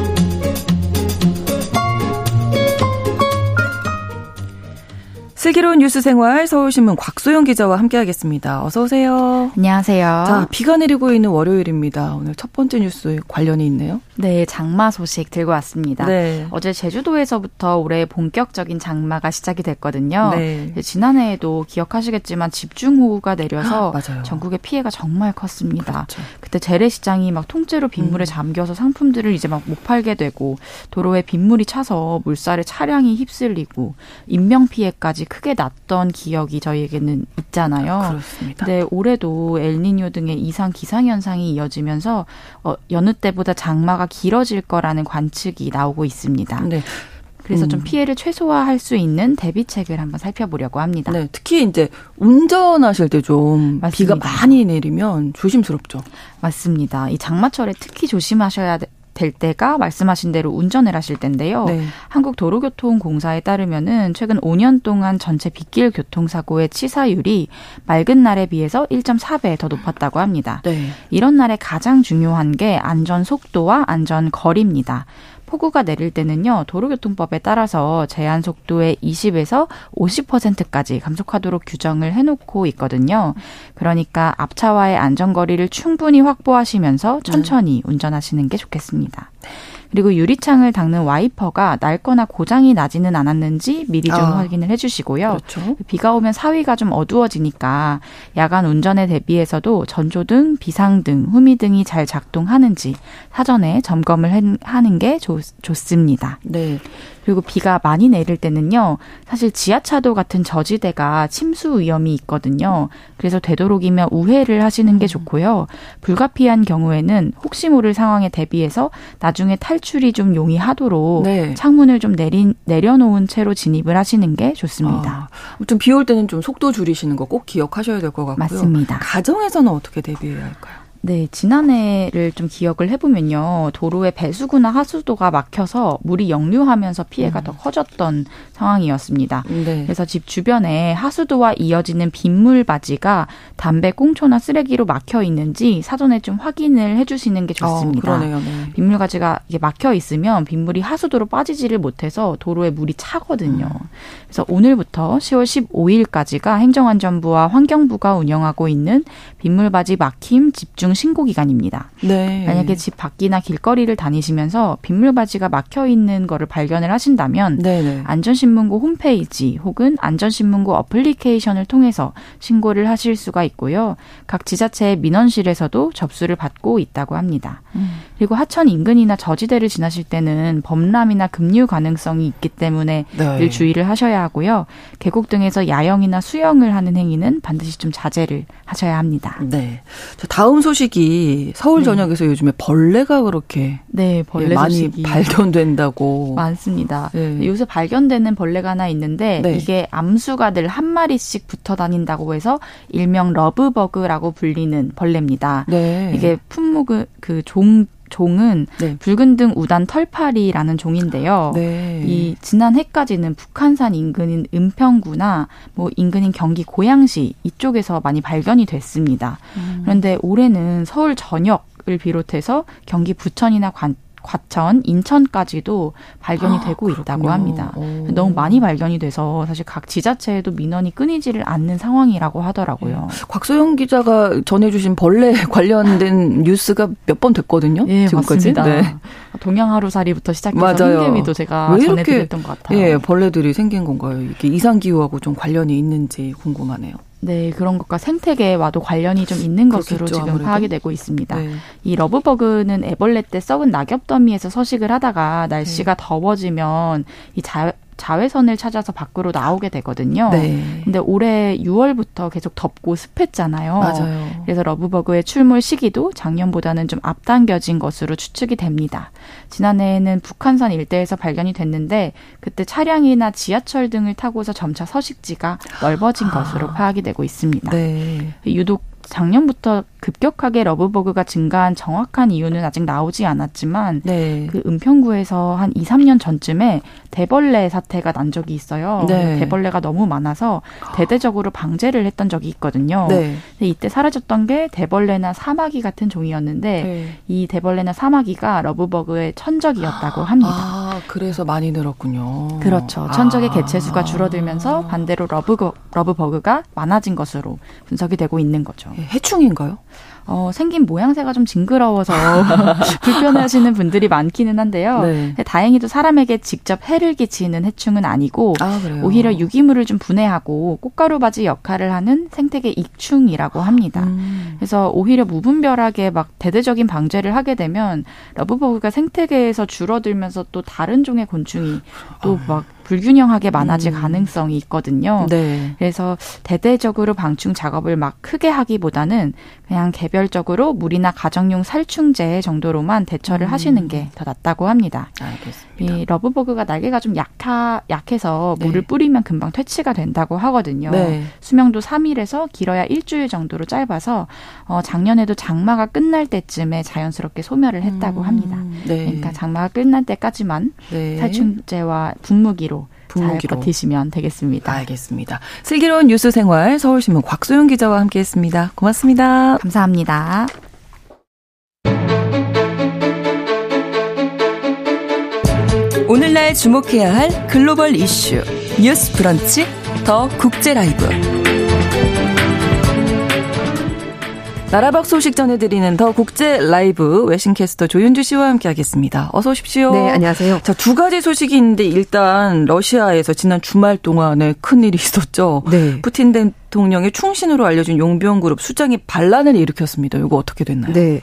슬기로운 뉴스 생활 서울신문 곽소영 기자와 함께하겠습니다. 어서 오세요. 안녕하세요. 자, 비가 내리고 있는 월요일입니다. 오늘 첫 번째 뉴스 관련이 있네요. 네, 장마 소식 들고 왔습니다. 네. 어제 제주도에서부터 올해 본격적인 장마가 시작이 됐거든요. 네. 지난해에도 기억하시겠지만 집중호우가 내려서 아, 전국의 피해가 정말 컸습니다. 그렇죠. 그때 재래시장이 막 통째로 빗물에 음. 잠겨서 상품들을 이제 막 못 팔게 되고 도로에 빗물이 차서 물살에 차량이 휩쓸리고 인명 피해까지 크게 났던 기억이 저희에게는 있잖아요. 그렇습니다. 근데 올해도 엘니뇨 등의 이상 기상 현상이 이어지면서 어, 여느 때보다 장마가 길어질 거라는 관측이 나오고 있습니다. 네. 그래서 음. 좀 피해를 최소화할 수 있는 대비책을 한번 살펴보려고 합니다. 네, 특히 이제 운전하실 때 좀 비가 많이 내리면 조심스럽죠. 맞습니다. 이 장마철에 특히 조심하셔야 될 때가 말씀하신 대로 운전을 하실 텐데요. 네. 한국도로교통공사에 따르면은 최근 5년 동안 전체 빗길 교통사고의 치사율이 맑은 날에 비해서 1.4배 더 높았다고 합니다. 네. 이런 날에 가장 중요한 게 안전 속도와 안전 거리입니다. 폭우가 내릴 때는요, 도로교통법에 따라서 제한 속도의 20에서 50%까지 감속하도록 규정을 해놓고 있거든요. 그러니까 앞차와의 안전거리를 충분히 확보하시면서 천천히 네. 운전하시는 게 좋겠습니다. 그리고 유리창을 닦는 와이퍼가 낡거나 고장이 나지는 않았는지 미리 좀 아, 확인을 해주시고요. 그렇죠. 비가 오면 사위가 좀 어두워지니까 야간 운전에 대비해서도 전조등, 비상등, 후미등이 잘 작동하는지 사전에 점검을 하는 게 좋, 좋습니다. 네. 그리고 비가 많이 내릴 때는요, 사실 지하차도 같은 저지대가 침수 위험이 있거든요. 그래서 되도록이면 우회를 하시는 게 좋고요. 불가피한 경우에는 혹시 모를 상황에 대비해서 나중에 탈출이 좀 용이하도록 네. 창문을 좀 내린, 내려놓은 채로 진입을 하시는 게 좋습니다. 아, 아무튼 비 올 때는 좀 속도 줄이시는 거 꼭 기억하셔야 될 것 같고요. 맞습니다. 가정에서는 어떻게 대비해야 할까요? 네, 지난해를 좀 기억을 해보면요. 도로에 배수구나 하수도가 막혀서 물이 역류하면서 피해가 음. 더 커졌던 상황이었습니다. 네. 그래서 집 주변에 하수도와 이어지는 빗물 바지가 담배 꽁초나 쓰레기로 막혀 있는지 사전에 좀 확인을 해주시는 게 좋습니다. 어, 네. 빗물 가지가 이게 막혀 있으면 빗물이 하수도로 빠지지를 못해서 도로에 물이 차거든요. 음. 그래서 오늘부터 10월 15일까지가 행정안전부와 환경부가 운영하고 있는 빗물 바지 막힘 집중 중 신고 기간입니다. 네. 만약에 집 밖이나 길거리를 다니시면서 빗물 바지가 막혀 있는 거를 발견을 하신다면 네네. 네. 안전신문고 홈페이지 혹은 안전신문고 어플리케이션을 통해서 신고를 하실 수가 있고요. 각 지자체의 민원실에서도 접수를 받고 있다고 합니다. 음. 그리고 하천 인근이나 저지대를 지나실 때는 범람이나 급류 가능성이 있기 때문에 네. 늘 주의를 하셔야 하고요. 계곡 등에서 야영이나 수영을 하는 행위는 반드시 좀 자제를 하셔야 합니다. 네. 다음 소식 소식이 서울 네. 전역에서 네. 요즘에 벌레가 그렇게 네, 벌레 예, 많이 소식이. 발견된다고 많습니다. 네. 요새 발견되는 벌레가 하나 있는데 네. 이게 암수가 늘 한 마리씩 붙어 다닌다고 해서 일명 러브버그라고 불리는 벌레입니다. 네. 이게 품목 그종 종은 네. 붉은 등 우단 털파리라는 종인데요. 네. 이 지난 해까지는 북한산 인근인 은평구나 뭐 인근인 경기 고양시 이쪽에서 많이 발견이 됐습니다. 음. 그런데 올해는 서울 전역 을 비롯해서 경기 부천이나 관, 과천, 인천까지도 발견이 아, 되고 있다고 합니다. 오. 너무 많이 발견이 돼서 사실 각 지자체에도 민원이 끊이지를 않는 상황이라고 하더라고요. 네. 곽소영 기자가 전해주신 벌레 관련된 뉴스가 몇 번 됐거든요. 예, 지금까지. 맞습니다. 네. 동양 하루살이부터 시작해서 흥개미도 제가 전해드렸던 것 같아요. 예, 벌레들이 생긴 건가요? 이게 이상 기후하고 좀 관련이 있는지 궁금하네요. 네, 그런 것과 생태계와도 관련이 좀 있는 그렇겠죠, 것으로 지금 아무래도. 파악이 되고 있습니다. 네. 이 러브버그는 애벌레 때 썩은 낙엽 더미에서 서식을 하다가 날씨가 네. 더워지면 이 자, 자외선을 찾아서 밖으로 나오게 되거든요. 네. 근데 올해 6월부터 계속 덥고 습했잖아요. 맞아요. 그래서 러브버그의 출몰 시기도 작년보다는 좀 앞당겨진 것으로 추측이 됩니다. 지난해에는 북한산 일대에서 발견이 됐는데 그때 차량이나 지하철 등을 타고서 점차 서식지가 넓어진 아. 것으로 파악이 되고 있습니다. 네. 유독 작년부터 급격하게 러브버그가 증가한 정확한 이유는 아직 나오지 않았지만 네. 그 은평구에서 한 2, 3년 전쯤에 대벌레 사태가 난 적이 있어요. 네. 대벌레가 너무 많아서 대대적으로 방제를 했던 적이 있거든요. 네. 근데 이때 사라졌던 게 대벌레나 사마귀 같은 종이었는데 네. 이 대벌레나 사마귀가 러브버그의 천적이었다고 합니다. 아, 그래서 많이 늘었군요. 그렇죠. 천적의 아. 개체수가 줄어들면서 반대로 러브 러브버그가 많아진 것으로 분석이 되고 있는 거죠. 예, 해충인가요? 어, 생긴 모양새가 좀 징그러워서 불편해하시는 분들이 많기는 한데요. 네. 다행히도 사람에게 직접 해를 끼치는 해충은 아니고 아, 오히려 유기물을 좀 분해하고 꽃가루받이 역할을 하는 생태계 익충이라고 합니다. 음. 그래서 오히려 무분별하게 막 대대적인 방제를 하게 되면 러브버그가 생태계에서 줄어들면서 또 다른 종의 곤충이 또막 아. 불균형하게 많아질 음. 가능성이 있거든요. 네. 그래서 대대적으로 방충 작업을 막 크게 하기보다는 그냥 개별적으로 물이나 가정용 살충제 정도로만 대처를 음. 하시는 게 더 낫다고 합니다. 알겠습니다. 이 러브버그가 날개가 좀 약하, 약해서 네. 물을 뿌리면 금방 퇴치가 된다고 하거든요. 네. 수명도 3일에서 길어야 일주일 정도로 짧아서 어, 작년에도 장마가 끝날 때쯤에 자연스럽게 소멸을 했다고 음. 합니다. 네. 그러니까 장마가 끝날 때까지만 네. 살충제와 분무기로 분무기로 버티시면 되겠습니다. 알겠습니다. 슬기로운 뉴스 생활 서울신문 곽소영 기자와 함께했습니다. 고맙습니다. 감사합니다. 오늘날 주목해야 할 글로벌 이슈 뉴스 브런치 더 국제 라이브. 나라박 소식 전해드리는 더 국제 라이브 외신캐스터 조윤주 씨와 함께하겠습니다. 어서 오십시오. 네, 안녕하세요. 자, 두 가지 소식이 있는데 일단 러시아에서 지난 주말 동안에 큰 일이 있었죠. 네. 푸틴 대통령의 충신으로 알려진 용병그룹 수장이 반란을 일으켰습니다. 이거 어떻게 됐나요? 네.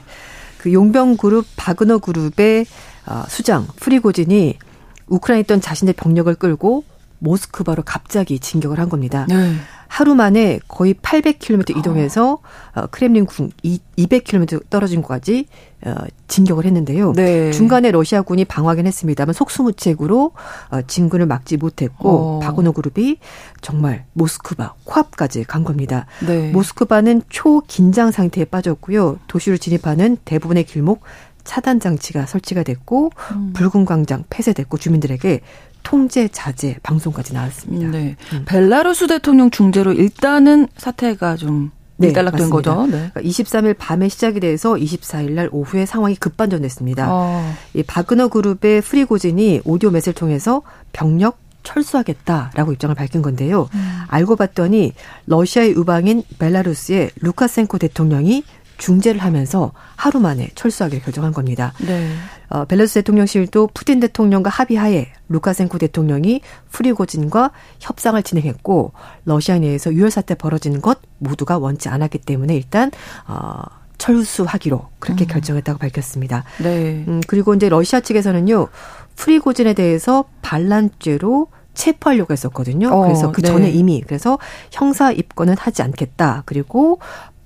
그 용병그룹 바그너 그룹의 어, 수장 프리고진이 우크라이나에 있던 자신의 병력을 끌고 모스크바로 갑자기 진격을 한 겁니다. 네. 하루 만에 거의 800km 이동해서 어, 크렘린 궁 200km 떨어진 곳까지 어, 진격을 했는데요. 네. 중간에 러시아군이 방어하긴 했습니다만 속수무책으로 어, 진군을 막지 못했고 어. 바그너 그룹이 정말 모스크바 코앞까지 간 겁니다. 네. 모스크바는 초긴장 상태에 빠졌고요. 도시를 진입하는 대부분의 길목 차단 장치가 설치가 됐고 음. 붉은 광장 폐쇄됐고 주민들에게 통제 자제 방송까지 나왔습니다. 네. 음. 벨라루스 대통령 중재로 일단은 사태가 좀 네, 일단락된 거죠. 네. 23일 그러니까 밤에 시작이 돼서 24일 날 오후에 상황이 급반전됐습니다. 어. 이 바그너 그룹의 프리고진이 오디오 메시지를 통해서 병력 철수하겠다라고 입장을 밝힌 건데요. 음. 알고 봤더니 러시아의 우방인 벨라루스의 루카센코 대통령이 중재를 하면서 하루 만에 철수하기로 결정한 겁니다. 네. 어, 벨라루스 대통령실도 푸틴 대통령과 합의하에 루카센코 대통령이 프리고진과 협상을 진행했고 러시아 내에서 유혈 사태 벌어지는 것 모두가 원치 않았기 때문에 일단 어 철수하기로 그렇게 음. 결정했다고 밝혔습니다. 네. 음, 그리고 이제 러시아 측에서는요. 프리고진에 대해서 반란죄로 체포하려고 했었거든요. 어, 그래서 그 전에 네. 이미 그래서 형사 입건은 하지 않겠다. 그리고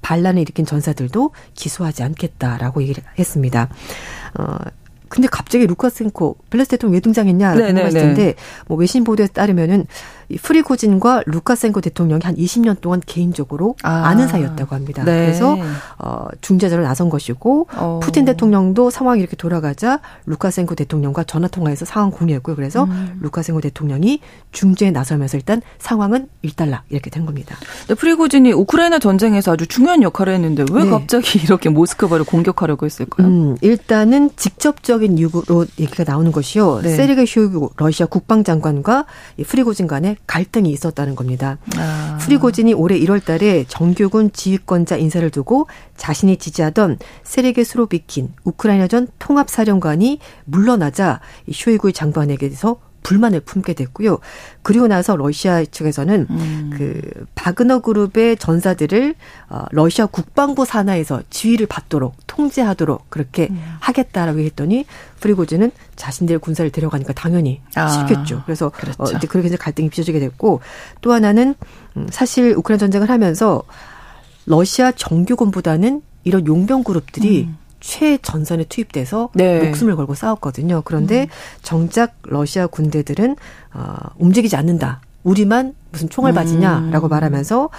반란을 일으킨 전사들도 기소하지 않겠다라고 얘기를 했습니다. 어, 근데 갑자기 루카센코 벨라스 대통령 왜 등장했냐라고 네, 네, 말씀하실 텐데 뭐 외신 보도에 따르면은 이 프리고진과 루카센코 대통령이 한 20년 동안 개인적으로 아. 는 사이였다고 합니다. 네. 그래서 어 중재자로 나선 것이고 어. 푸틴 대통령도 상황이 이렇게 돌아가자 루카센코 대통령과 전화 통화해서 상황 공유했고요. 그래서 음. 루카센코 대통령이 중재에 나서면서 일단 상황은 일단락 이렇게 된 겁니다. 네, 프리고진이 우크라이나 전쟁에서 아주 중요한 역할을 했는데 왜 네. 갑자기 이렇게 모스크바를 공격하려고 했을까요? 음, 일단은 직접적인 이유로 얘기가 나오는 것이요. 네. 세르게 쇼이구 러시아 국방장관과 프리고진 간에 갈등이 있었다는 겁니다. 아. 프리고진이 올해 1월 달에 정규군 지휘권자 인사를 두고 자신이 지지하던 세르게 스로비킨 우크라이나전 통합사령관이 물러나자 쇼이구 장관에게서 불만을 품게 됐고요. 그리고 나서 러시아 측에서는 음. 그 바그너 그룹의 전사들을 어, 러시아 국방부 산하에서 지휘를 받도록 통제하도록 그렇게 음. 하겠다라고 했더니 프리고즈는 자신들 군사를 데려가니까 당연히 아. 싫겠죠. 그래서 어, 그렇죠. 어, 이제 그렇게 해서 갈등이 빚어지게 됐고 또 하나는 음, 사실 우크라이나 전쟁을 하면서 러시아 정규군보다는 이런 용병 그룹들이 음. 최전선에 투입돼서 네. 목숨을 걸고 싸웠거든요. 그런데 음. 정작 러시아 군대들은 어, 움직이지 않는다. 우리만 무슨 총알 바지냐라고 음. 말하면서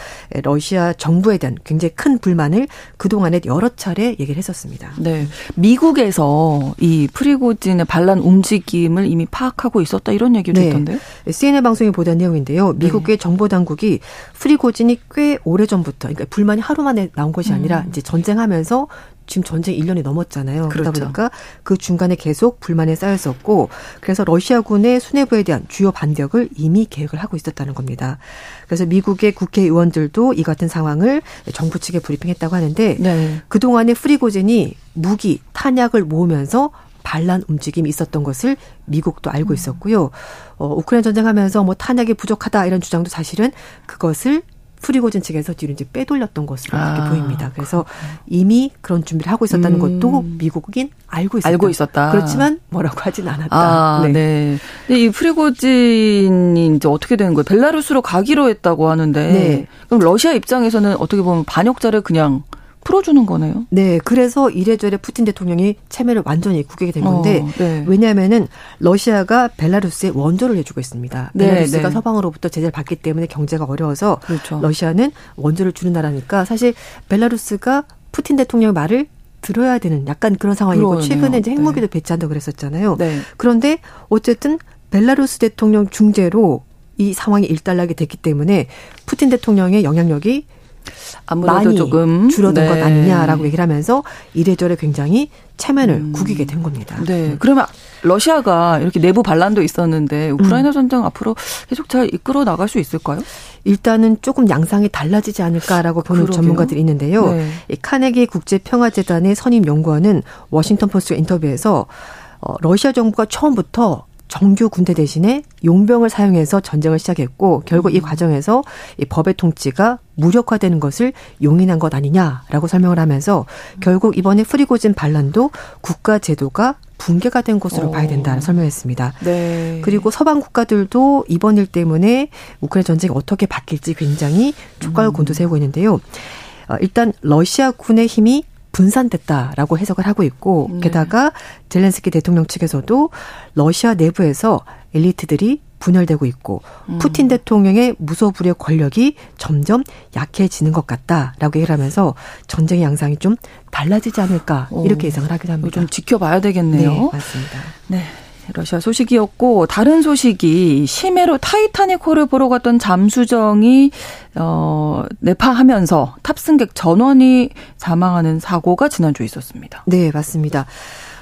러시아 정부에 대한 굉장히 큰 불만을 그동안에 여러 차례 얘기를 했었습니다. 네. 미국에서 이 프리고진의 반란 움직임을 이미 파악하고 있었다 이런 얘기도 네. 있던데요. CNN 방송이 보도한 내용인데요. 미국의 네. 정보 당국이 프리고진이 꽤 오래전부터 그러니까 불만이 하루 만에 나온 것이 아니라 음. 이제 전쟁하면서 지금 전쟁 1년이 넘었잖아요. 그렇죠. 그러다 보니까 그 중간에 계속 불만이 쌓였었고 그래서 러시아군의 수뇌부에 대한 주요 반격을 이미 계획을 하고 있었다는 겁니다. 그래서 미국의 국회의원들도 이 같은 상황을 정부 측에 브리핑했다고 하는데 네. 그동안에 프리고젠이 무기, 탄약을 모으면서 반란 움직임이 있었던 것을 미국도 알고 음. 있었고요. 어, 우크라이나 전쟁하면서 뭐 탄약이 부족하다 이런 주장도 사실은 그것을 프리고진 측에서 뒤로 이제 빼돌렸던 것으로 아, 그렇게 보입니다. 그래서 그렇구나. 이미 그런 준비를 하고 있었다는 음. 것도 미국인 알고 있었다. 알고 있었다. 그렇지만 뭐라고 하진 않았다. 아, 네. 네. 근데 이 프리고진이 이제 어떻게 되는 거예요? 벨라루스로 가기로 했다고 하는데 네. 그럼 러시아 입장에서는 어떻게 보면 반역자를 그냥 풀어주는 거네요. 네, 그래서 이래저래 푸틴 대통령이 체면을 완전히 구기게 된 건데 어, 네. 왜냐하면은 러시아가 벨라루스에 원조를 해주고 있습니다. 네, 벨라루스가 네. 서방으로부터 제재를 받기 때문에 경제가 어려워서 그렇죠. 러시아는 원조를 주는 나라니까 사실 벨라루스가 푸틴 대통령의 말을 들어야 되는 약간 그런 상황이고 그러네요. 최근에 이제 핵무기도 네. 배치한다고 그랬었잖아요. 네. 그런데 어쨌든 벨라루스 대통령 중재로 이 상황이 일단락이 됐기 때문에 푸틴 대통령의 영향력이 많이 조금 줄어든 네. 것 아니냐라고 얘기를 하면서 이래저래 굉장히 체면을 음. 구기게 된 겁니다. 네. 그러면 러시아가 이렇게 내부 반란도 있었는데 우크라이나 음. 전쟁 앞으로 계속 잘 이끌어 나갈 수 있을까요? 일단은 조금 양상이 달라지지 않을까라고 보는 그러게요. 전문가들이 있는데요. 네. 이 카네기 국제평화재단의 선임 연구원은 워싱턴 포스트 인터뷰에서 어, 러시아 정부가 처음부터 정규 군대 대신에 용병을 사용해서 전쟁을 시작했고 결국 이 음. 과정에서 이 법의 통치가 무력화되는 것을 용인한 것 아니냐라고 설명을 하면서 결국 이번에 프리고진 반란도 국가 제도가 붕괴가 된 것으로 오. 봐야 된다는 설명했습니다. 네. 그리고 서방 국가들도 이번 일 때문에 우크라이나 전쟁이 어떻게 바뀔지 굉장히 촉각을 음. 곤두세우고 있는데요. 어, 일단 러시아 군의 힘이 분산됐다라고 해석을 하고 있고 네. 게다가 젤렌스키 대통령 측에서도 러시아 내부에서 엘리트들이 분열되고 있고 음. 푸틴 대통령의 무소불위의 권력이 점점 약해지는 것 같다라고 얘기를 하면서 전쟁의 양상이 좀 달라지지 않을까 이렇게 예상을 하기도 합니다. 좀 지켜봐야 되겠네요. 네, 맞습니다. 네. 러시아 소식이었고 다른 소식이 심해로 타이타닉호를 보러 갔던 잠수정이 어 내파하면서 탑승객 전원이 사망하는 사고가 지난주에 있었습니다. 네, 맞습니다.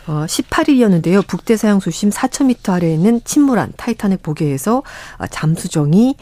어, 18일이었는데요. 북대서양 수심 4,000m 아래에 있는 침몰한 타이타닉 보기 위해서 잠수정이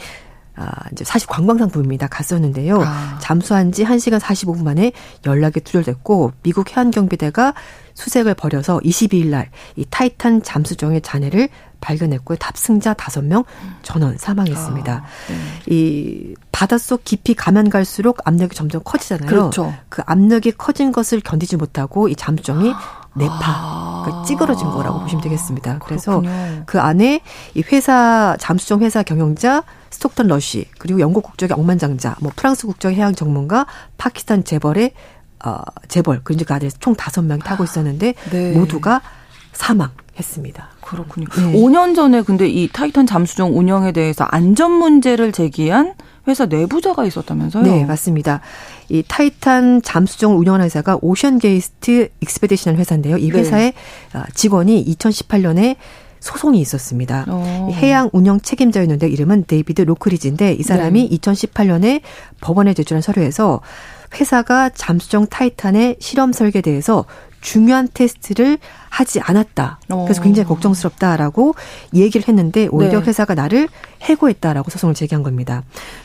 아, 이제 사실 관광상품입니다. 갔었는데요. 아. 잠수한 지 1시간 45분 만에 연락이 두절됐고 미국 해안경비대가 수색을 벌여서 22일 날 이 타이탄 잠수정의 잔해를 발견했고요. 탑승자 5명 전원 사망했습니다. 아, 네. 이 바닷속 깊이 가면 갈수록 압력이 점점 커지잖아요. 그렇죠. 그 압력이 커진 것을 견디지 못하고 이 잠수정이 내파 아. 그러니까 찌그러진 거라고 보시면 되겠습니다. 그래서 그렇군요. 그 안에 이 회사 잠수정 회사 경영자 스톡턴 러시 그리고 영국 국적의 억만장자, 뭐 프랑스 국적의 해양 전문가, 파키스탄 재벌의 어, 재벌 그러니까 아들 총 다섯 명이 타고 있었는데 네. 모두가 사망 했습니다. 그렇군요. 네. 5년 전에 근데 이 타이탄 잠수정 운영에 대해서 안전 문제를 제기한 회사 내부자가 있었다면서요? 네, 맞습니다. 이 타이탄 잠수정을 운영하는 회사가 오션게이트 익스페디션 회사인데요. 이 네. 회사의 네. 직원이 2018년에 소송이 있었습니다. 어. 해양 운영 책임자였는데 이름은 데이비드 로크리지인데 이 사람이 네. 2018년에 법원에 제출한 서류에서 회사가 잠수정 타이탄의 실험 설계에 대해서 중요한 테스트를 하지 않았다. 그래서 굉장히 어. 걱정스럽다라고 얘기를 했는데 오히려 네. 회사가 나를 해고했다라고 소송을 제기한 겁니다.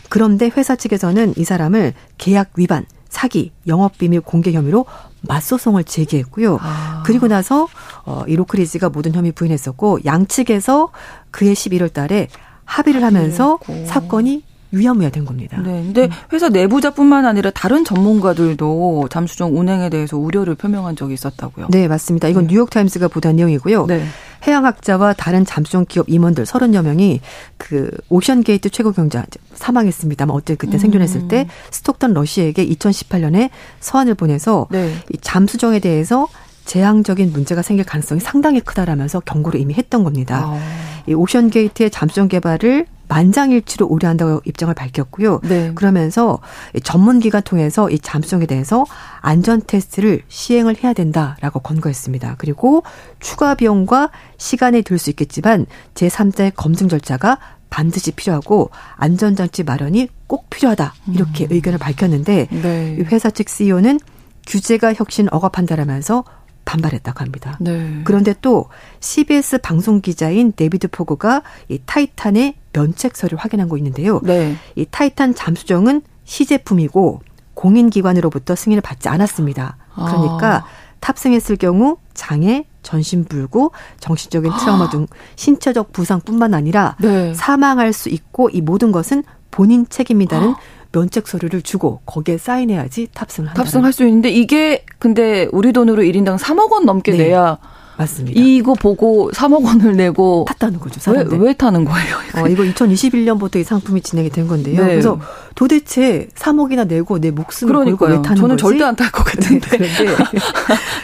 그런데 회사 측에서는 이 사람을 계약 위반, 사기, 영업비밀 공개 혐의로 맞소송을 제기했고요. 아. 그리고 나서 어, 이 로크리지가 모든 혐의 부인했었고 양측에서 그해 11월 달에 합의를 하면서 그랬고. 사건이 위험해야된 겁니다. 네. 근데 회사 내부자뿐만 아니라 다른 전문가들도 잠수정 운행에 대해서 우려를 표명한 적이 있었다고요. 네, 맞습니다. 이건 네. 뉴욕 타임스가 보도한 내용이고요. 네. 해양학자와 다른 잠수정 기업 임원들 30여 명이 그 오션게이트 최고경영자 사망했습니다만 어째 그때 음. 생존했을 때 스톡턴 러시에게 2018년에 서한을 보내서 네. 이 잠수정에 대해서 재앙적인 문제가 생길 가능성이 상당히 크다라면서 경고를 이미 했던 겁니다. 아. 이 오션게이트의 잠수정 개발을 만장일치로 우려한다고 입장을 밝혔고요. 네. 그러면서 전문 기관 통해서 이 잠수정에 대해서 안전 테스트를 시행을 해야 된다라고 권고했습니다. 그리고 추가 비용과 시간이 들 수 있겠지만 제3자의 검증 절차가 반드시 필요하고 안전장치 마련이 꼭 필요하다 이렇게 음. 의견을 밝혔는데 네. 회사 측 CEO는 규제가 혁신 억압한다라면서 반발했다고 합니다. 네. 그런데 또 CBS 방송 기자인 데비드 포그가 이 타이탄의 면책서를 확인한 거 있는데요. 네. 이 타이탄 잠수정은 시제품이고 공인기관으로부터 승인을 받지 않았습니다. 그러니까 아. 탑승했을 경우 장애, 전신불구, 정신적인 트라우마 등 신체적 부상뿐만 아니라 네. 사망할 수 있고 이 모든 것은 본인 책임이다는 아. 면책 서류를 주고 거기에 사인해야지 탑승을 한다. 탑승할 수 있는데 이게 근데 우리 돈으로 1인당 3억 원 넘게 네. 내야 맞습니다. 이거 보고 3억 원을 내고 탔다는 거죠. 사람들. 왜, 왜 타는 거예요? 어, 이거 2021년부터 이 상품이 진행이 된 건데요. 네. 그래서 도대체 3억이나 내고 내 목숨을 그러니까요. 걸고 왜 타는 저는 거지? 절대 안 탈 것 같은데. 네,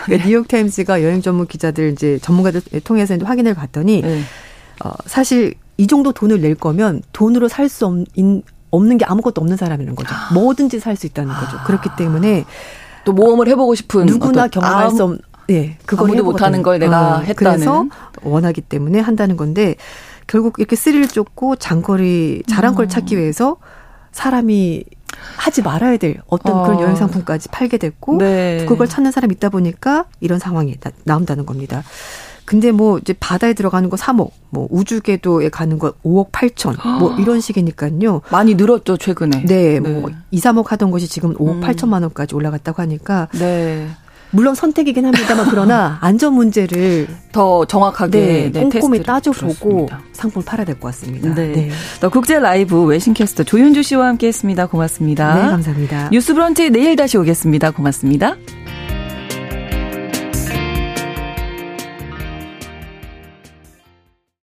그런데 뉴욕 타임스가 여행 전문 기자들 이제 전문가들 통해서 확인을 봤더니 네. 어, 사실 이 정도 돈을 낼 거면 돈으로 살 수 없는 없는 게 아무것도 없는 사람이라는 거죠. 뭐든지 살 수 있다는 거죠. 그렇기 때문에 또 모험을 해보고 싶은 누구나 경험할 수 없는 예, 그걸 아무도 못하는 걸 내가 어, 했다는. 그래서 원하기 때문에 한다는 건데 결국 이렇게 스릴 쫓고 장거리 잘한 걸 음. 찾기 위해서 사람이 하지 말아야 될 어떤 어. 그런 여행 상품까지 팔게 됐고 네. 그걸 찾는 사람이 있다 보니까 이런 상황이 나, 나온다는 겁니다. 근데 뭐 이제 바다에 들어가는 거 3억, 뭐 우주궤도에 가는 거 5억 8천, 뭐 이런 식이니까요. 많이 늘었죠 최근에. 네, 네. 뭐 2, 3억 하던 것이 지금 5억 음. 8천만 원까지 올라갔다고 하니까. 네. 물론 선택이긴 합니다만 그러나 안전 문제를 더 정확하게 네, 꼼꼼히 따져보고 상품을 팔아야 될 것 같습니다. 네. 네. 더 국제 라이브 외신 캐스터 조윤주 씨와 함께했습니다. 고맙습니다. 네, 감사합니다. 뉴스 브런치 내일 다시 오겠습니다. 고맙습니다.